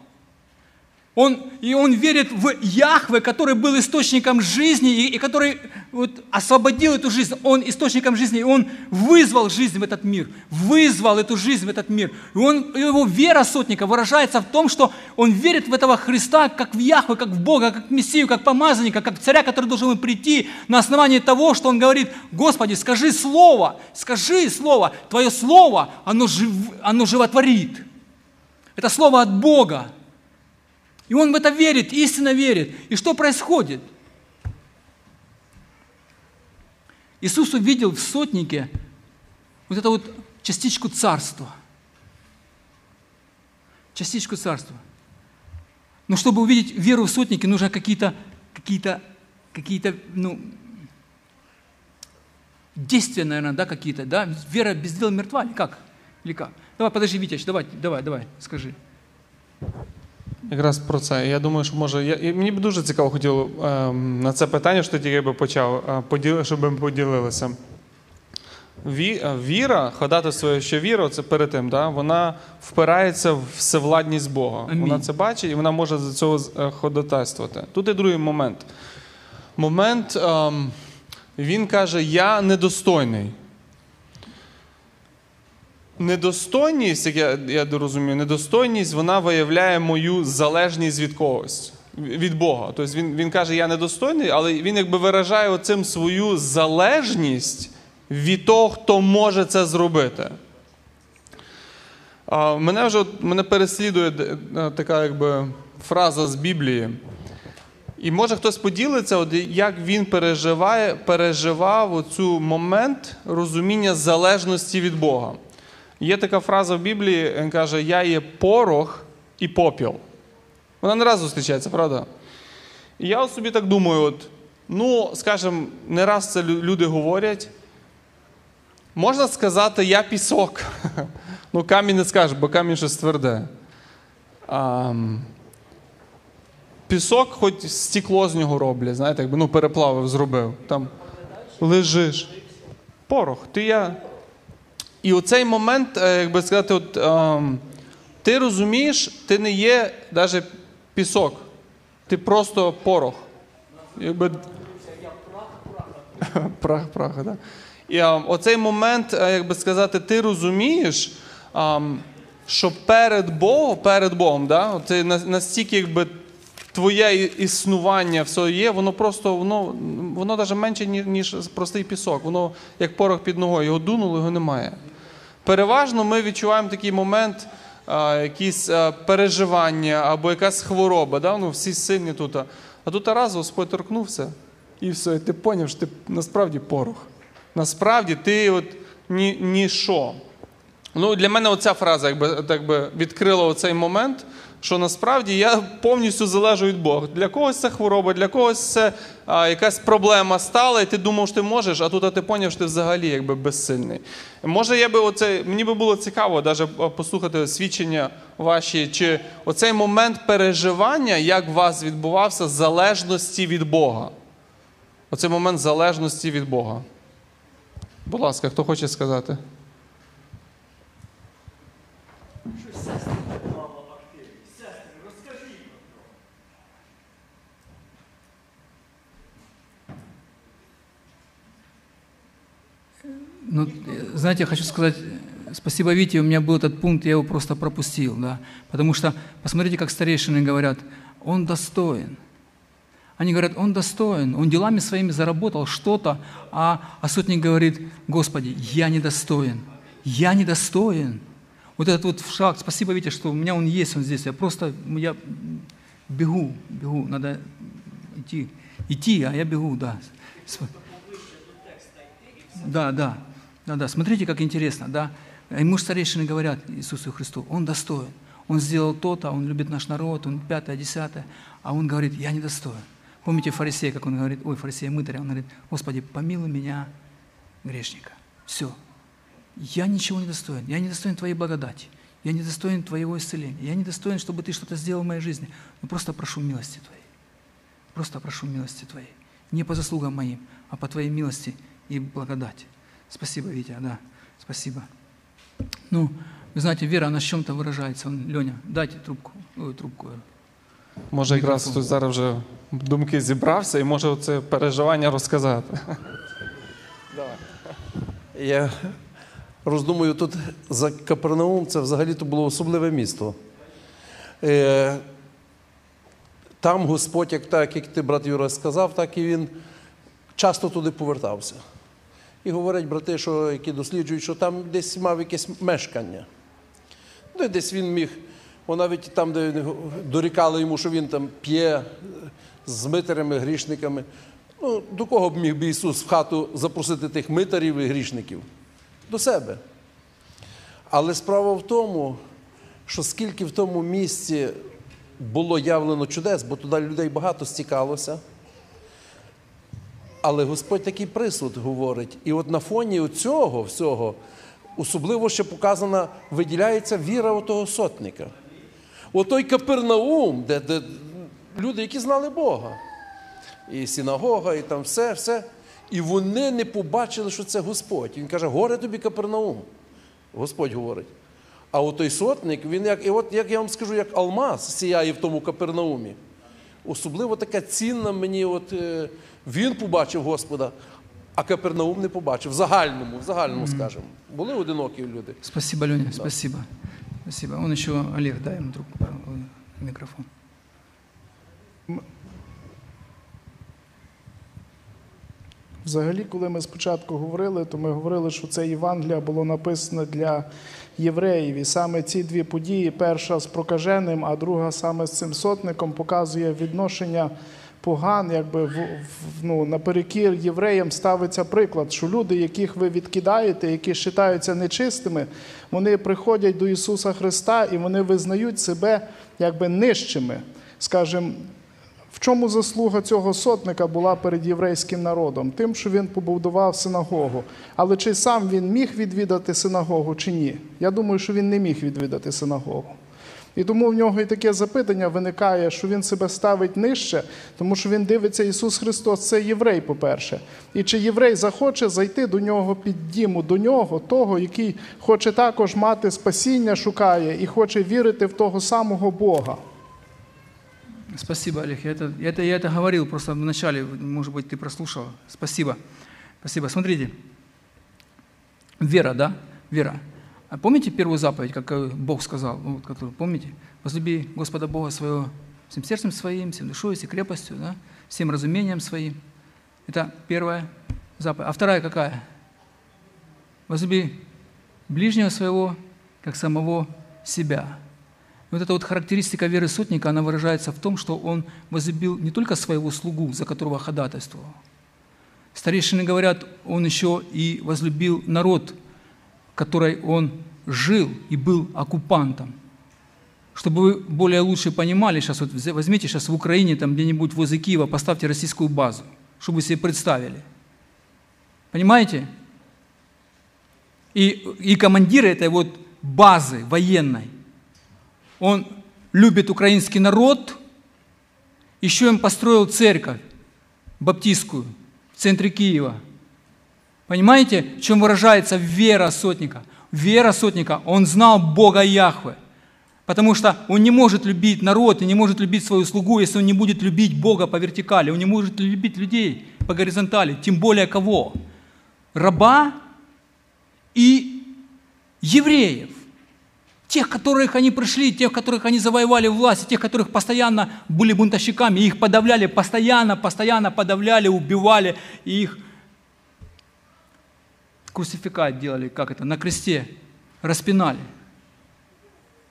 Он, и он верит в Яхве, который был источником жизни и, и который вот, освободил эту жизнь. Он источником жизни, и он вызвал жизнь в этот мир, вызвал эту жизнь в этот мир. И он, его вера сотника выражается в том, что он верит в этого Христа как в Яхве, как в Бога, как в Мессию, как помазанника, как в царя, который должен прийти на основании того, что он говорит, Господи, скажи слово, скажи слово, Твое слово, оно, жив, оно животворит. Это слово от Бога. И он в это верит, истинно верит. И что происходит? Иисус увидел в сотнике вот эту вот частичку царства. частичку царства. Но чтобы увидеть веру в сотники, нужно какие-то, какие-то, какие-то, ну, действия, наверное, да, какие-то, да? Вера без дел мертва или как? Или как? Давай, подожди, Витяч, давай, давай, давай, скажи. Якраз про це. Я думаю, що може. Я, мені б дуже цікаво хотіло ем, на це питання, що ти тільки би почав, е, поділи, щоб ми поділилися. Ві, е, віра, ходатайство, що віра, це перед тим, да, вона впирається в всевладність Бога. Амінь. Вона це бачить і вона може за цього е, ходатайствувати. Тут і другий момент. Момент, ем, він каже: Я недостойний. Недостойність, як я, я розумію, недостойність вона виявляє мою залежність від когось, від Бога. Тобто він, він каже, я недостойний, але він якби виражає оцим свою залежність від того, хто може це зробити. А, мене вже мене переслідує е, така якби фраза з Біблії. І може хтось поділиться, от як він переживає, переживав оцю момент розуміння залежності від Бога. Є така фраза в Біблії, він каже: Я є порох і попіл. Вона не раз зустрічається, правда? І я собі так думаю: от, ну, скажімо, не раз це люди говорять. Можна сказати, я пісок. Ну, камінь не скажеш, бо камінь щось тверде. А, пісок, хоч стекло з нього роблять, знаєте, якби ну, переплавив, зробив. Там лежиш. Порох, ти я. І оцей момент, е, як би сказати, от, ем, ти розумієш, ти не є навіть пісок, ти просто порох. Якби... Прах, прах, так. І ем, оцей момент, е, як би сказати, ти розумієш, ем, що перед Богом, перед Богом, да, на- настільки якби твоє існування все є, воно просто воно, воно навіть менше, ніж простий пісок. Воно як порох під ногою, його дунуло, його немає. Переважно ми відчуваємо такий момент, якісь переживання або якась хвороба. Да? Ну, всі сильні тут. А тут раз Господь торкнувся, і все, і ти поняв, що ти насправді порох. Насправді ти от ні, ніщо. Ну, для мене оця фраза якби, так би відкрила оцей момент, що насправді я повністю залежу від Бога. Для когось це хвороба, для когось це а, якась проблема стала, і ти думав, що ти можеш, а тут а ти поняв, що ти взагалі якби безсильний. Може, я би оце, мені би було цікаво навіть послухати свідчення ваші, чи оцей момент переживання, як у вас відбувався, залежності від Бога. Оцей момент залежності від Бога. Будь ласка, хто хоче сказати? Ну, знаете, я хочу сказать, спасибо Вите, у меня был этот пункт, я его просто пропустил, да, потому что, посмотрите, как старейшины говорят, он достоин. Они говорят, он достоин, он делами своими заработал что-то, а, а сотник говорит, Господи, я недостоин, я недостоин. Вот этот вот шаг, спасибо, Витя, что у меня он есть, он здесь, я просто, я бегу, бегу, надо идти, идти, а я бегу, да. Да, да, да, да. Смотрите, как интересно, да. Ему ж старейшины говорят Иисусу Христу, Он достоин. Он сделал то-то, Он любит наш народ, Он пятое, десятое. А Он говорит, я недостоин. Помните фарисея, как он говорит, ой, фарисея мытаря, он говорит, Господи, помилуй меня, грешника. Все. Я ничего не достоин. Я не достоин Твоей благодати. Я не достоин Твоего исцеления. Я не достоин, чтобы Ты что-то сделал в моей жизни. Но просто прошу милости Твоей. Просто прошу милости Твоей. Не по заслугам моим, а по Твоей милости и благодати. Спасибо, Витя, да, спасибо. Ну, вы знаете, вера, она в чем-то выражается. Он, Леня, дайте трубку, ой, трубку. Може, якраз хтось зараз вже думки зібрався і може це переживання розказати. Я роздумую тут за Капернаум, це взагалі-то було особливе місто. Е, Там Господь, як так, як ти, брат Юра, сказав, так і він часто туди повертався. І говорять брати, що, які досліджують, що там десь мав якесь мешкання. Ну, і десь він міг, бо навіть там, де дорікали йому, що він там п'є е, з митарями, грішниками. Ну, до кого б міг би Ісус в хату запросити тих митарів і грішників? До себе. Але справа в тому, що скільки в тому місці було явлено чудес, бо туди людей багато стікалося. Але Господь такий присуд говорить. І от на фоні цього всього особливо ще показана, виділяється віра отого сотника. Отой Капернаум, де, де люди, які знали Бога. І синагога, і там все, все. І вони не побачили, що це Господь. Він каже, горе тобі Капернаум. Господь говорить. А от той сотник, він як, і от як я вам скажу, як алмаз сіяє в тому Капернаумі. Особливо така цінна мені, от е, він побачив Господа, а Капернаум не побачив. В загальному, в загальному скажемо. Були одинокі люди. Спасибо, Леня, спасибо. Спасибо. Он еще, Олег, дай ему э, микрофон. Взагалі, коли ми спочатку говорили, то ми говорили, що це Євангелія було написане для євреїв. І саме ці дві події, перша з прокаженим, а друга саме з цим сотником, показує відношення поган, якби в, в, ну, наперекір євреям ставиться приклад, що люди, яких ви відкидаєте, які вважаються нечистими, вони приходять до Ісуса Христа і вони визнають себе якби нижчими. Скажімо, в чому заслуга цього сотника була перед єврейським народом? Тим, що він побудував синагогу. Але чи сам він міг відвідати синагогу, чи ні? Я думаю, що він не міг відвідати синагогу. І тому в нього і таке запитання виникає, що він себе ставить нижче, тому що він дивиться, Ісус Христос це єврей, по-перше. І чи єврей захоче зайти до нього під діму, до нього, того, який хоче також мати спасіння, шукає і хоче вірити в того самого Бога. Спасибо, Олег. Я это, это, я это говорил просто в начале, может быть, ты прослушал. Спасибо. Спасибо. Смотрите. Вера, да? Вера. А помните первую заповедь, как э, Бог сказал, ну, вот, которую, помните? Возлюби Господа Бога своего всем сердцем своим, всем душой, всей крепостью, да? всем разумением своим. Это первая заповедь. А вторая какая? Возлюби ближнего своего, как самого себя. Вот эта вот характеристика веры сотника, она выражается в том, что он возлюбил не только своего слугу, за которого ходатайствовал. Старейшины говорят, он еще и возлюбил народ, которой он жил и был оккупантом. Чтобы вы более лучше понимали, сейчас вот возьмите сейчас в Украине, там где-нибудь возле Киева, поставьте российскую базу, чтобы вы себе представили. Понимаете? И, и командир этой вот базы военной, он любит украинский народ, еще им построил церковь баптистскую в центре Киева. Понимаете, в чем выражается вера сотника? Вера сотника, он знал Бога Яхве. Потому что он не может любить народ и не может любить свою слугу, если он не будет любить Бога по вертикали. Он не может любить людей по горизонтали. Тем более кого? Раба и евреев. Тех, которых они пришли, тех, которых они завоевали власть, тех, которых постоянно были бунтовщиками, их подавляли, постоянно, постоянно подавляли, убивали, и их круцификат делали, как это, на кресте, распинали.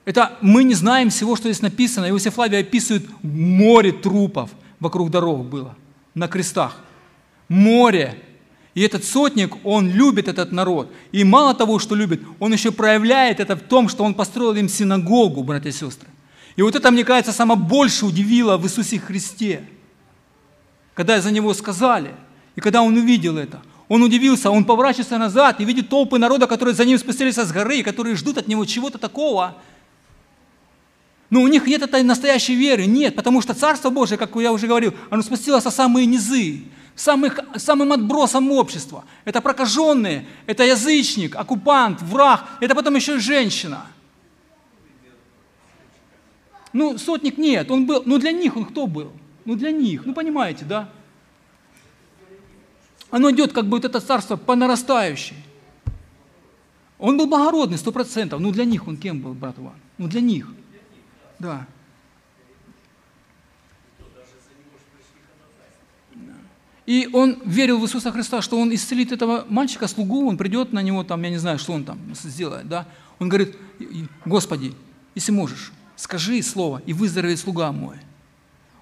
Это мы не знаем всего, что здесь написано. Иосиф Флавий описывает море трупов вокруг дорог было, на крестах. Море. И этот сотник, он любит этот народ. И мало того, что любит, он еще проявляет это в том, что он построил им синагогу, братья и сестры. И вот это, мне кажется, самое больше удивило в Иисусе Христе. Когда за него сказали, и когда он увидел это, он удивился, он поворачивается назад и видит толпы народа, которые за ним спустились с горы, которые ждут от него чего-то такого. Но у них нет этой настоящей веры, нет, потому что Царство Божие, как я уже говорил, оно спустилось со самые низы, самых, самым отбросом общества. Это прокаженные, это язычник, оккупант, враг, это потом еще и женщина. Ну, сотник нет, он был, ну для них он кто был? Ну для них, ну понимаете, да? Оно идет как бы вот это царство по нарастающей. Он был благородный, сто процентов. Ну для них он кем был, брат Иван? Ну для них. Да. И он верил в Иисуса Христа, что он исцелит этого мальчика, слугу, он придет на него, там, я не знаю, что он там сделает, да. Он говорит, Господи, если можешь, скажи слово, и выздоровеет слуга мой.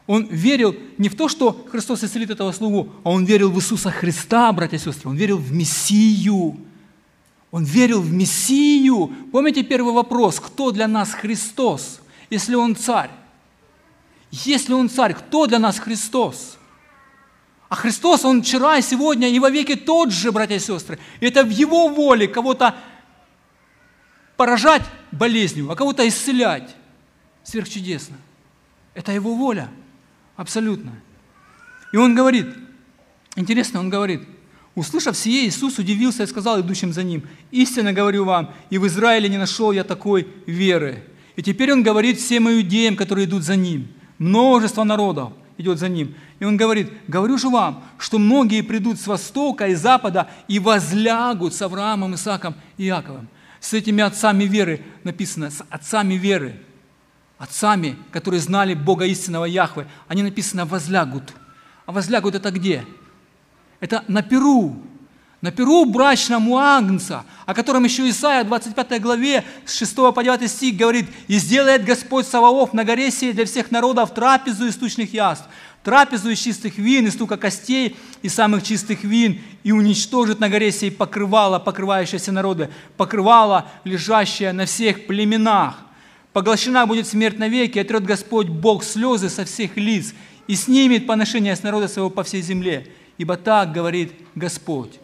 Он верил не в то, что Христос исцелит этого слугу, а он верил в Иисуса Христа, братья и сестры. Он верил в Мессию. Он верил в Мессию. Помните первый вопрос, кто для нас Христос, если Он царь? Если Он царь, кто для нас Христос? А Христос, Он вчера, и сегодня, и во веки тот же, братья и сестры. И это в Его воле кого-то поражать болезнью, а кого-то исцелять. Сверхчудесно. Это Его воля. Абсолютно. И Он говорит, интересно, Он говорит, услышав сие, Иисус удивился и сказал идущим за Ним, истинно говорю вам, и в Израиле не нашел я такой веры. И теперь Он говорит всем иудеям, которые идут за Ним. Множество народов идет за Ним. И Он говорит, говорю же вам, что многие придут с востока и запада и возлягут с Авраамом, Исааком и Иаковом с этими отцами веры, написано, с отцами веры, отцами, которые знали Бога истинного Яхвы, они написано возлягут. А возлягут это где? Это на Перу, на Перу брачному Агнца, о котором еще Исаия в 25 главе с 6 по 9 стих говорит, «И сделает Господь Саваоф на горе сей для всех народов трапезу из тучных яств, трапезу из чистых вин, из стука костей и самых чистых вин, и уничтожит на горе сей покрывало, покрывающееся народы, покрывало, лежащее на всех племенах. Поглощена будет смерть навеки, отрет Господь Бог слезы со всех лиц, и снимет поношение с народа своего по всей земле. Ибо так говорит Господь.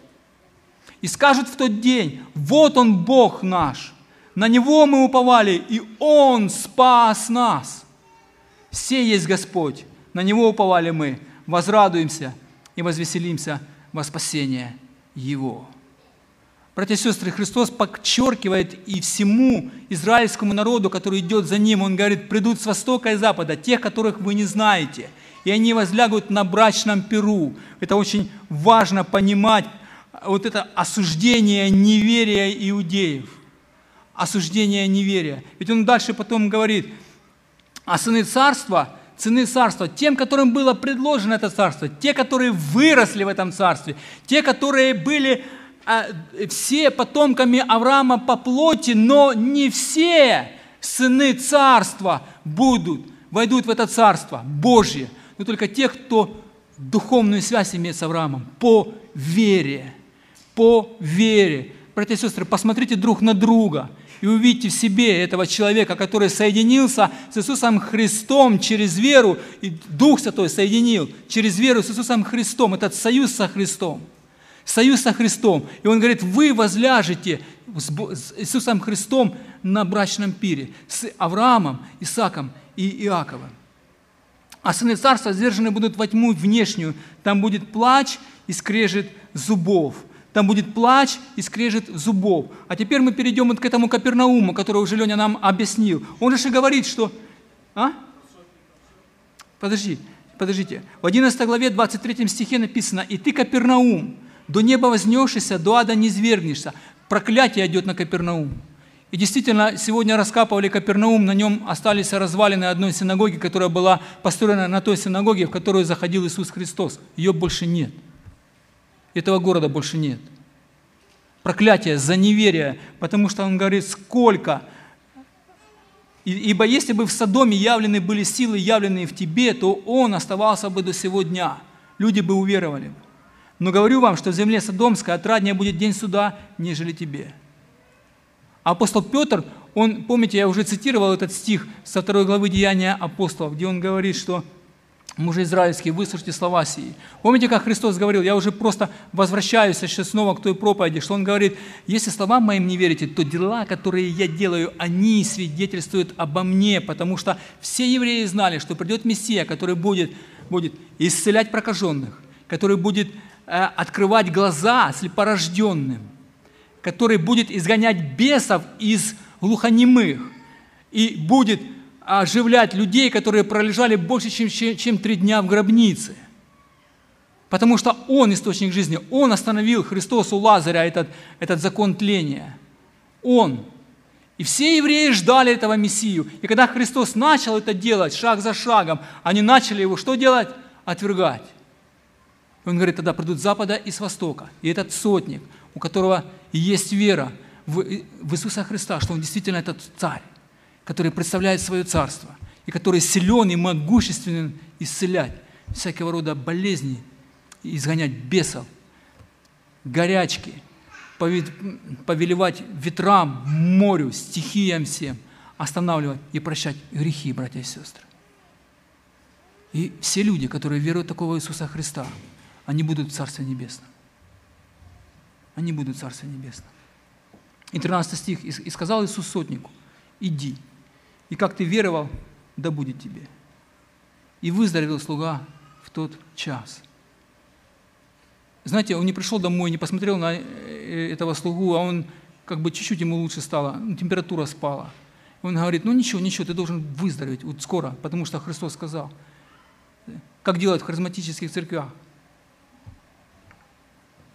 И скажут в тот день, вот Он Бог наш, на Него мы уповали, и Он спас нас. Все есть Господь, на Него уповали мы, возрадуемся и возвеселимся во спасение Его. Братья и сестры, Христос подчеркивает и всему израильскому народу, который идет за Ним, Он говорит, придут с востока и запада, тех, которых вы не знаете, и они возлягут на брачном перу. Это очень важно понимать, вот это осуждение неверия иудеев. Осуждение неверия. Ведь он дальше потом говорит, а сыны царства – цены царства, тем, которым было предложено это царство, те, которые выросли в этом царстве, те, которые были все потомками Авраама по плоти, но не все сыны царства будут, войдут в это царство Божье, но только те, кто духовную связь имеет с Авраамом по вере, по вере. Братья и сестры, посмотрите друг на друга – и увидите в себе этого человека, который соединился с Иисусом Христом через веру, и Дух Святой соединил через веру с Иисусом Христом, этот союз со Христом. Союз со Христом. И он говорит, вы возляжете с Иисусом Христом на брачном пире, с Авраамом, Исаком и Иаковом. А сыны царства сдержаны будут во тьму внешнюю, там будет плач и скрежет зубов – там будет плач и скрежет зубов. А теперь мы перейдем вот к этому Капернауму, который уже Леня нам объяснил. Он же говорит, что... А? Подожди, подождите. В 11 главе 23 стихе написано, «И ты, Капернаум, до неба вознешься, до ада не свергнешься». Проклятие идет на Капернаум. И действительно, сегодня раскапывали Капернаум, на нем остались развалины одной синагоги, которая была построена на той синагоге, в которую заходил Иисус Христос. Ее больше нет – этого города больше нет. Проклятие за неверие, потому что он говорит, сколько. Ибо если бы в Содоме явлены были силы, явленные в тебе, то он оставался бы до сего дня. Люди бы уверовали. Но говорю вам, что в земле Содомской отраднее будет день суда, нежели тебе. Апостол Петр, он, помните, я уже цитировал этот стих со второй главы Деяния апостолов, где он говорит, что мужи израильские, выслушайте слова сии. Помните, как Христос говорил, я уже просто возвращаюсь сейчас снова к той проповеди, что Он говорит, если словам моим не верите, то дела, которые я делаю, они свидетельствуют обо мне, потому что все евреи знали, что придет Мессия, который будет, будет исцелять прокаженных, который будет открывать глаза слепорожденным, который будет изгонять бесов из глухонемых и будет оживлять людей, которые пролежали больше, чем, чем три дня в гробнице. Потому что Он источник жизни. Он остановил Христос у Лазаря этот, этот закон тления. Он. И все евреи ждали этого Мессию. И когда Христос начал это делать шаг за шагом, они начали его что делать? Отвергать. Он говорит, тогда придут с запада и с востока. И этот сотник, у которого есть вера в, в Иисуса Христа, что он действительно этот царь который представляет свое царство и который силен и могущественен исцелять всякого рода болезни, изгонять бесов, горячки, пове- повелевать ветрам, морю, стихиям всем, останавливать и прощать грехи, братья и сестры. И все люди, которые веруют в такого Иисуса Христа, они будут в Царстве Небесном. Они будут в Царстве Небесном. И 13 стих. «И сказал Иисус сотнику, иди, и как ты веровал, да будет тебе. И выздоровел слуга в тот час. Знаете, он не пришел домой, не посмотрел на э, этого слугу, а он как бы чуть-чуть ему лучше стало, ну, температура спала. Он говорит, ну ничего, ничего, ты должен выздороветь вот скоро, потому что Христос сказал. Как делают в харизматических церквях.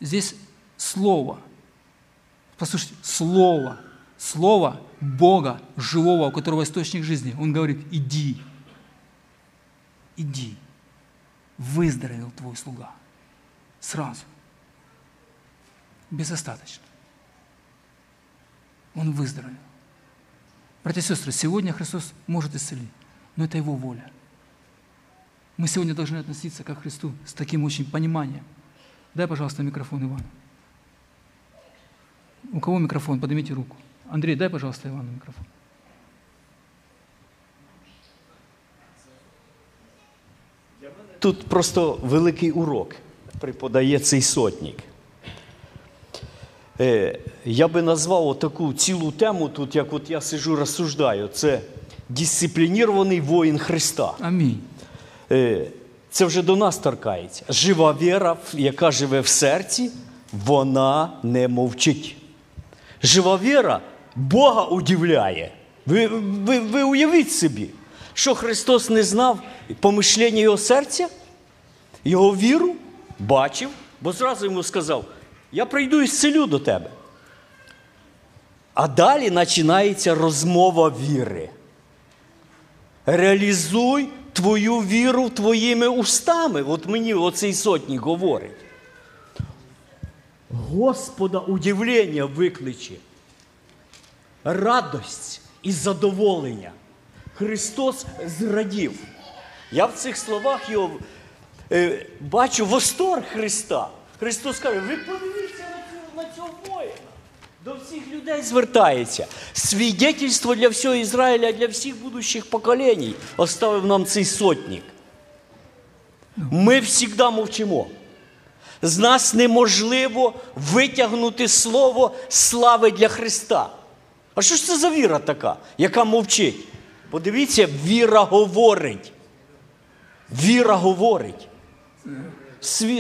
Здесь Слово. Послушайте, Слово. Слово Бога живого, у которого источник жизни. Он говорит, иди, иди. Выздоровел твой слуга. Сразу. Безостаточно. Он выздоровел. Братья и сестры, сегодня Христос может исцелить, но это Его воля. Мы сегодня должны относиться к Христу с таким очень пониманием. Дай, пожалуйста, микрофон Ивану. У кого микрофон? Поднимите руку. Андрей, дай, пожалуйста, Ивану микрофон. Тут просто великий урок преподає цей сотник. Е, Я би назвав таку цілу тему, тут, як от я сижу, розсуждаю, це дисциплінірований воїн Христа. Аминь. Це вже до нас торкається. Жива віра, яка живе в серці, вона не мовчить. Жива віра Бога удивляє. Ви, ви, ви уявіть собі, що Христос не знав помишлення його серця, його віру бачив, бо зразу йому сказав: Я прийду і зцілю до тебе. А далі починається розмова віри. Реалізуй твою віру твоїми устами. От мені оцей сотник говорить. Господа удивлення викличе. Радость і задоволення. Христос зрадів. Я в цих словах його е, бачу восторг Христа. Христос каже, ви подивіться на цього, на. До всіх людей звертається. Свідетельство для всього Ізраїля, для всіх будущих поколінь оставив нам цей сотник. Ми завжди мовчимо. З нас неможливо витягнути слово слави для Христа. А що ж це за віра така, яка мовчить? Подивіться, віра говорить. Віра говорить.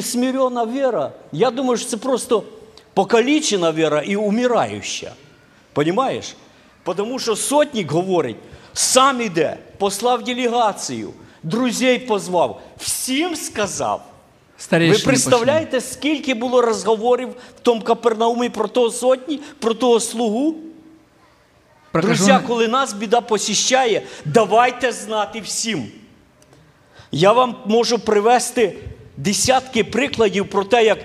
Смирена віра, я думаю, що це просто покалічена віра і умираюча. Понимаєш? Тому що сотник говорить, сам іде, послав делегацію, друзей позвав, всім сказав. Старейшины Ви представляєте, скільки було розговорів в тому Капернаумі про того сотні, про того слугу? Друзі, коли нас біда посіщає, давайте знати всім. Я вам можу привести десятки прикладів про те, як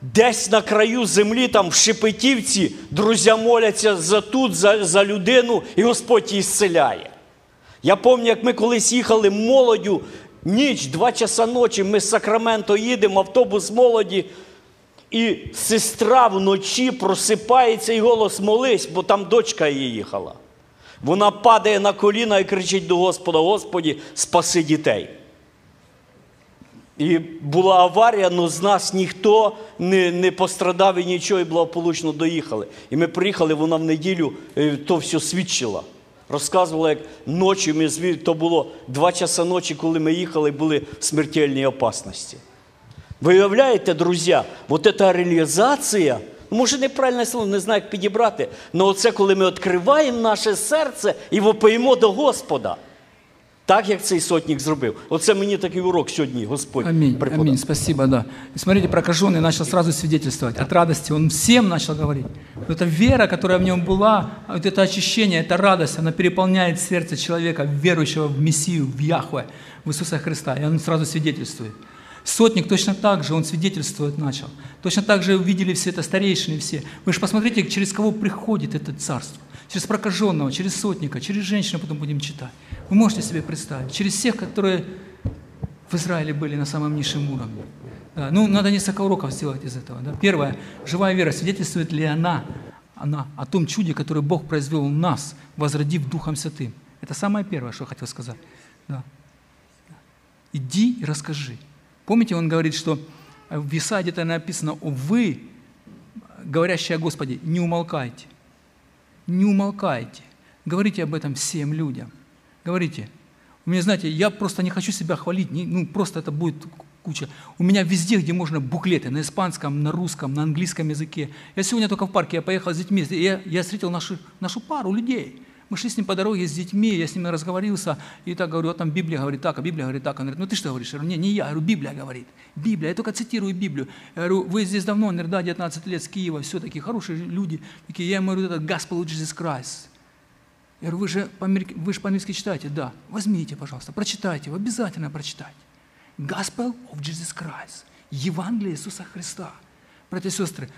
десь на краю землі, там в Шепетівці, друзі моляться за тут, за, за людину, і Господь її зціляє. Я пам'ятаю, як ми колись їхали молоддю, ніч, два часа ночі, ми з Сакраменто їдемо, автобус молоді. І сестра вночі просипається і голос молись, бо там дочка її їхала. Вона падає на коліна і кричить до Господа: Господі, спаси дітей. І була аварія, але з нас ніхто не, не пострадав і нічого, і благополучно доїхали. І ми приїхали, вона в неділю е, то все свідчила. Розказувала, як ночі ми звір, то було два часа ночі, коли ми їхали, були в смертельній опасності. Ви уявляєте, друзі, от ця реалізація, ну, може неправильне слово, не знаю, як підібрати, але оце коли ми відкриваємо наше серце і вопоїмо до Господа. Так, як цей сотник зробив. Оце мені такий урок сьогодні Господь Аминь, преподав. аминь, спасибо, да. И смотрите, прокаженный начал сразу свидетельствовать от радости, он всем начал говорить. Вот эта вера, которая в нем была, вот это очищение, эта радость, она переполняет сердце человека, верующего в Мессию, в Яхве, в Иисуса Христа, и он сразу свидетельствует. Сотник точно так же, он свидетельствовать начал. Точно так же увидели все это, старейшины все. Вы же посмотрите, через кого приходит это царство. Через прокаженного, через сотника, через женщину потом будем читать. Вы можете себе представить. Через всех, которые в Израиле были на самом низшем уровне. Да, ну, надо несколько уроков сделать из этого. Да. Первое. Живая вера. Свидетельствует ли она, она о том чуде, которое Бог произвел в нас, возродив Духом Святым? Это самое первое, что я хотел сказать. Да. Иди и расскажи. Помните, он говорит, что в Исаии это написано, вы, говорящие о Господе, не умолкайте. Не умолкайте. Говорите об этом всем людям. Говорите. У меня, знаете, я просто не хочу себя хвалить, не, ну просто это будет куча. У меня везде, где можно, буклеты на испанском, на русском, на английском языке. Я сегодня только в парке, я поехал с детьми, я, я встретил нашу, нашу пару людей. Мы шли с ним по дороге с детьми, я с ними разговорился, и так говорю, вот там Библия говорит так, а Библия говорит так. Он говорит, ну ты что говоришь? Я говорю, не, не я, я говорю, Библия говорит. Библия, я только цитирую Библию. Я говорю, вы здесь давно, он говорит, да, 19 лет с Киева, все такие хорошие люди. Такие, я ему говорю, это Gospel Jesus Christ. Я говорю, вы же вы же по-английски читаете? Да. Возьмите, пожалуйста, прочитайте, обязательно прочитайте. Gospel of Jesus Christ. Евангелие Иисуса Христа. Братья и сестры,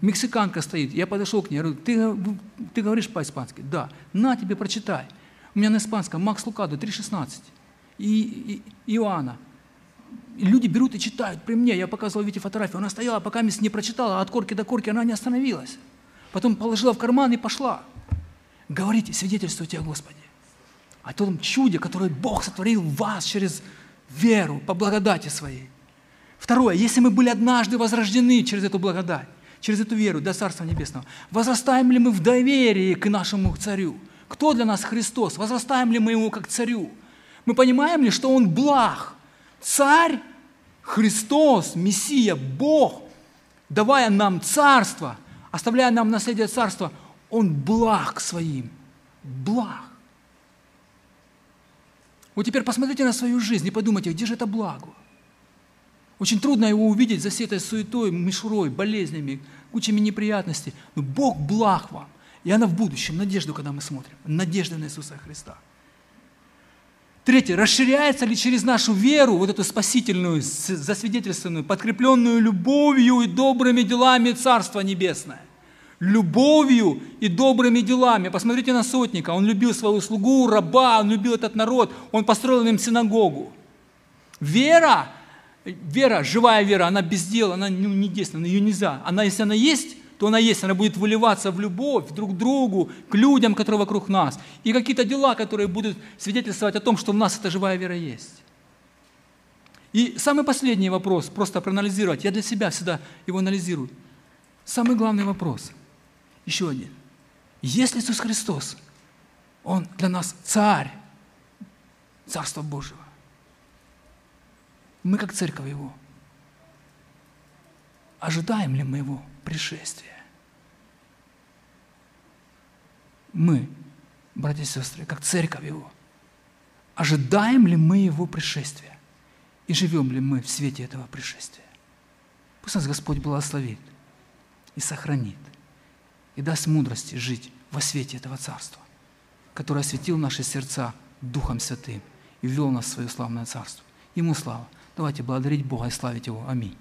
мексиканка стоит, я подошел к ней, говорю, ты, ты говоришь по-испански? Да. На тебе, прочитай. У меня на испанском Макс Лукадо 3.16. И, и Иоанна. И люди берут и читают при мне. Я показывал Вите фотографию. Она стояла, пока мисс не прочитала, от корки до корки она не остановилась. Потом положила в карман и пошла. Говорите, свидетельствуйте о Господе. О том чуде, которое Бог сотворил в вас через веру, по благодати своей. Второе, если мы были однажды возрождены через эту благодать, через эту веру до Царства Небесного, возрастаем ли мы в доверии к нашему Царю? Кто для нас Христос? Возрастаем ли мы Ему как Царю? Мы понимаем ли, что Он благ? Царь, Христос, Мессия, Бог, давая нам царство, оставляя нам наследие царства, Он благ своим. Благ. Вот теперь посмотрите на свою жизнь и подумайте, где же это благо? Очень трудно его увидеть за всей этой суетой, мишурой, болезнями, кучами неприятностей. Но Бог благ вам. И она в будущем, надежду, когда мы смотрим. Надежда на Иисуса Христа. Третье. Расширяется ли через нашу веру, вот эту спасительную, засвидетельственную, подкрепленную любовью и добрыми делами Царство Небесное? любовью и добрыми делами. Посмотрите на сотника. Он любил свою слугу, раба, он любил этот народ, он построил им синагогу. Вера, вера, живая вера, она без дела, она ну, не действенна, ее нельзя. Она, если она есть, то она есть, она будет выливаться в любовь друг к другу, к людям, которые вокруг нас. И какие-то дела, которые будут свидетельствовать о том, что у нас эта живая вера есть. И самый последний вопрос, просто проанализировать, я для себя всегда его анализирую. Самый главный вопрос – еще один. Если Иисус Христос, Он для нас царь Царства Божьего, мы как церковь Его, ожидаем ли мы Его пришествия? Мы, братья и сестры, как церковь Его, ожидаем ли мы Его пришествия? И живем ли мы в свете этого пришествия? Пусть нас Господь благословит и сохранит и даст мудрости жить во свете этого Царства, которое осветил наши сердца Духом Святым и ввел нас в свое славное Царство. Ему слава. Давайте благодарить Бога и славить Его. Аминь.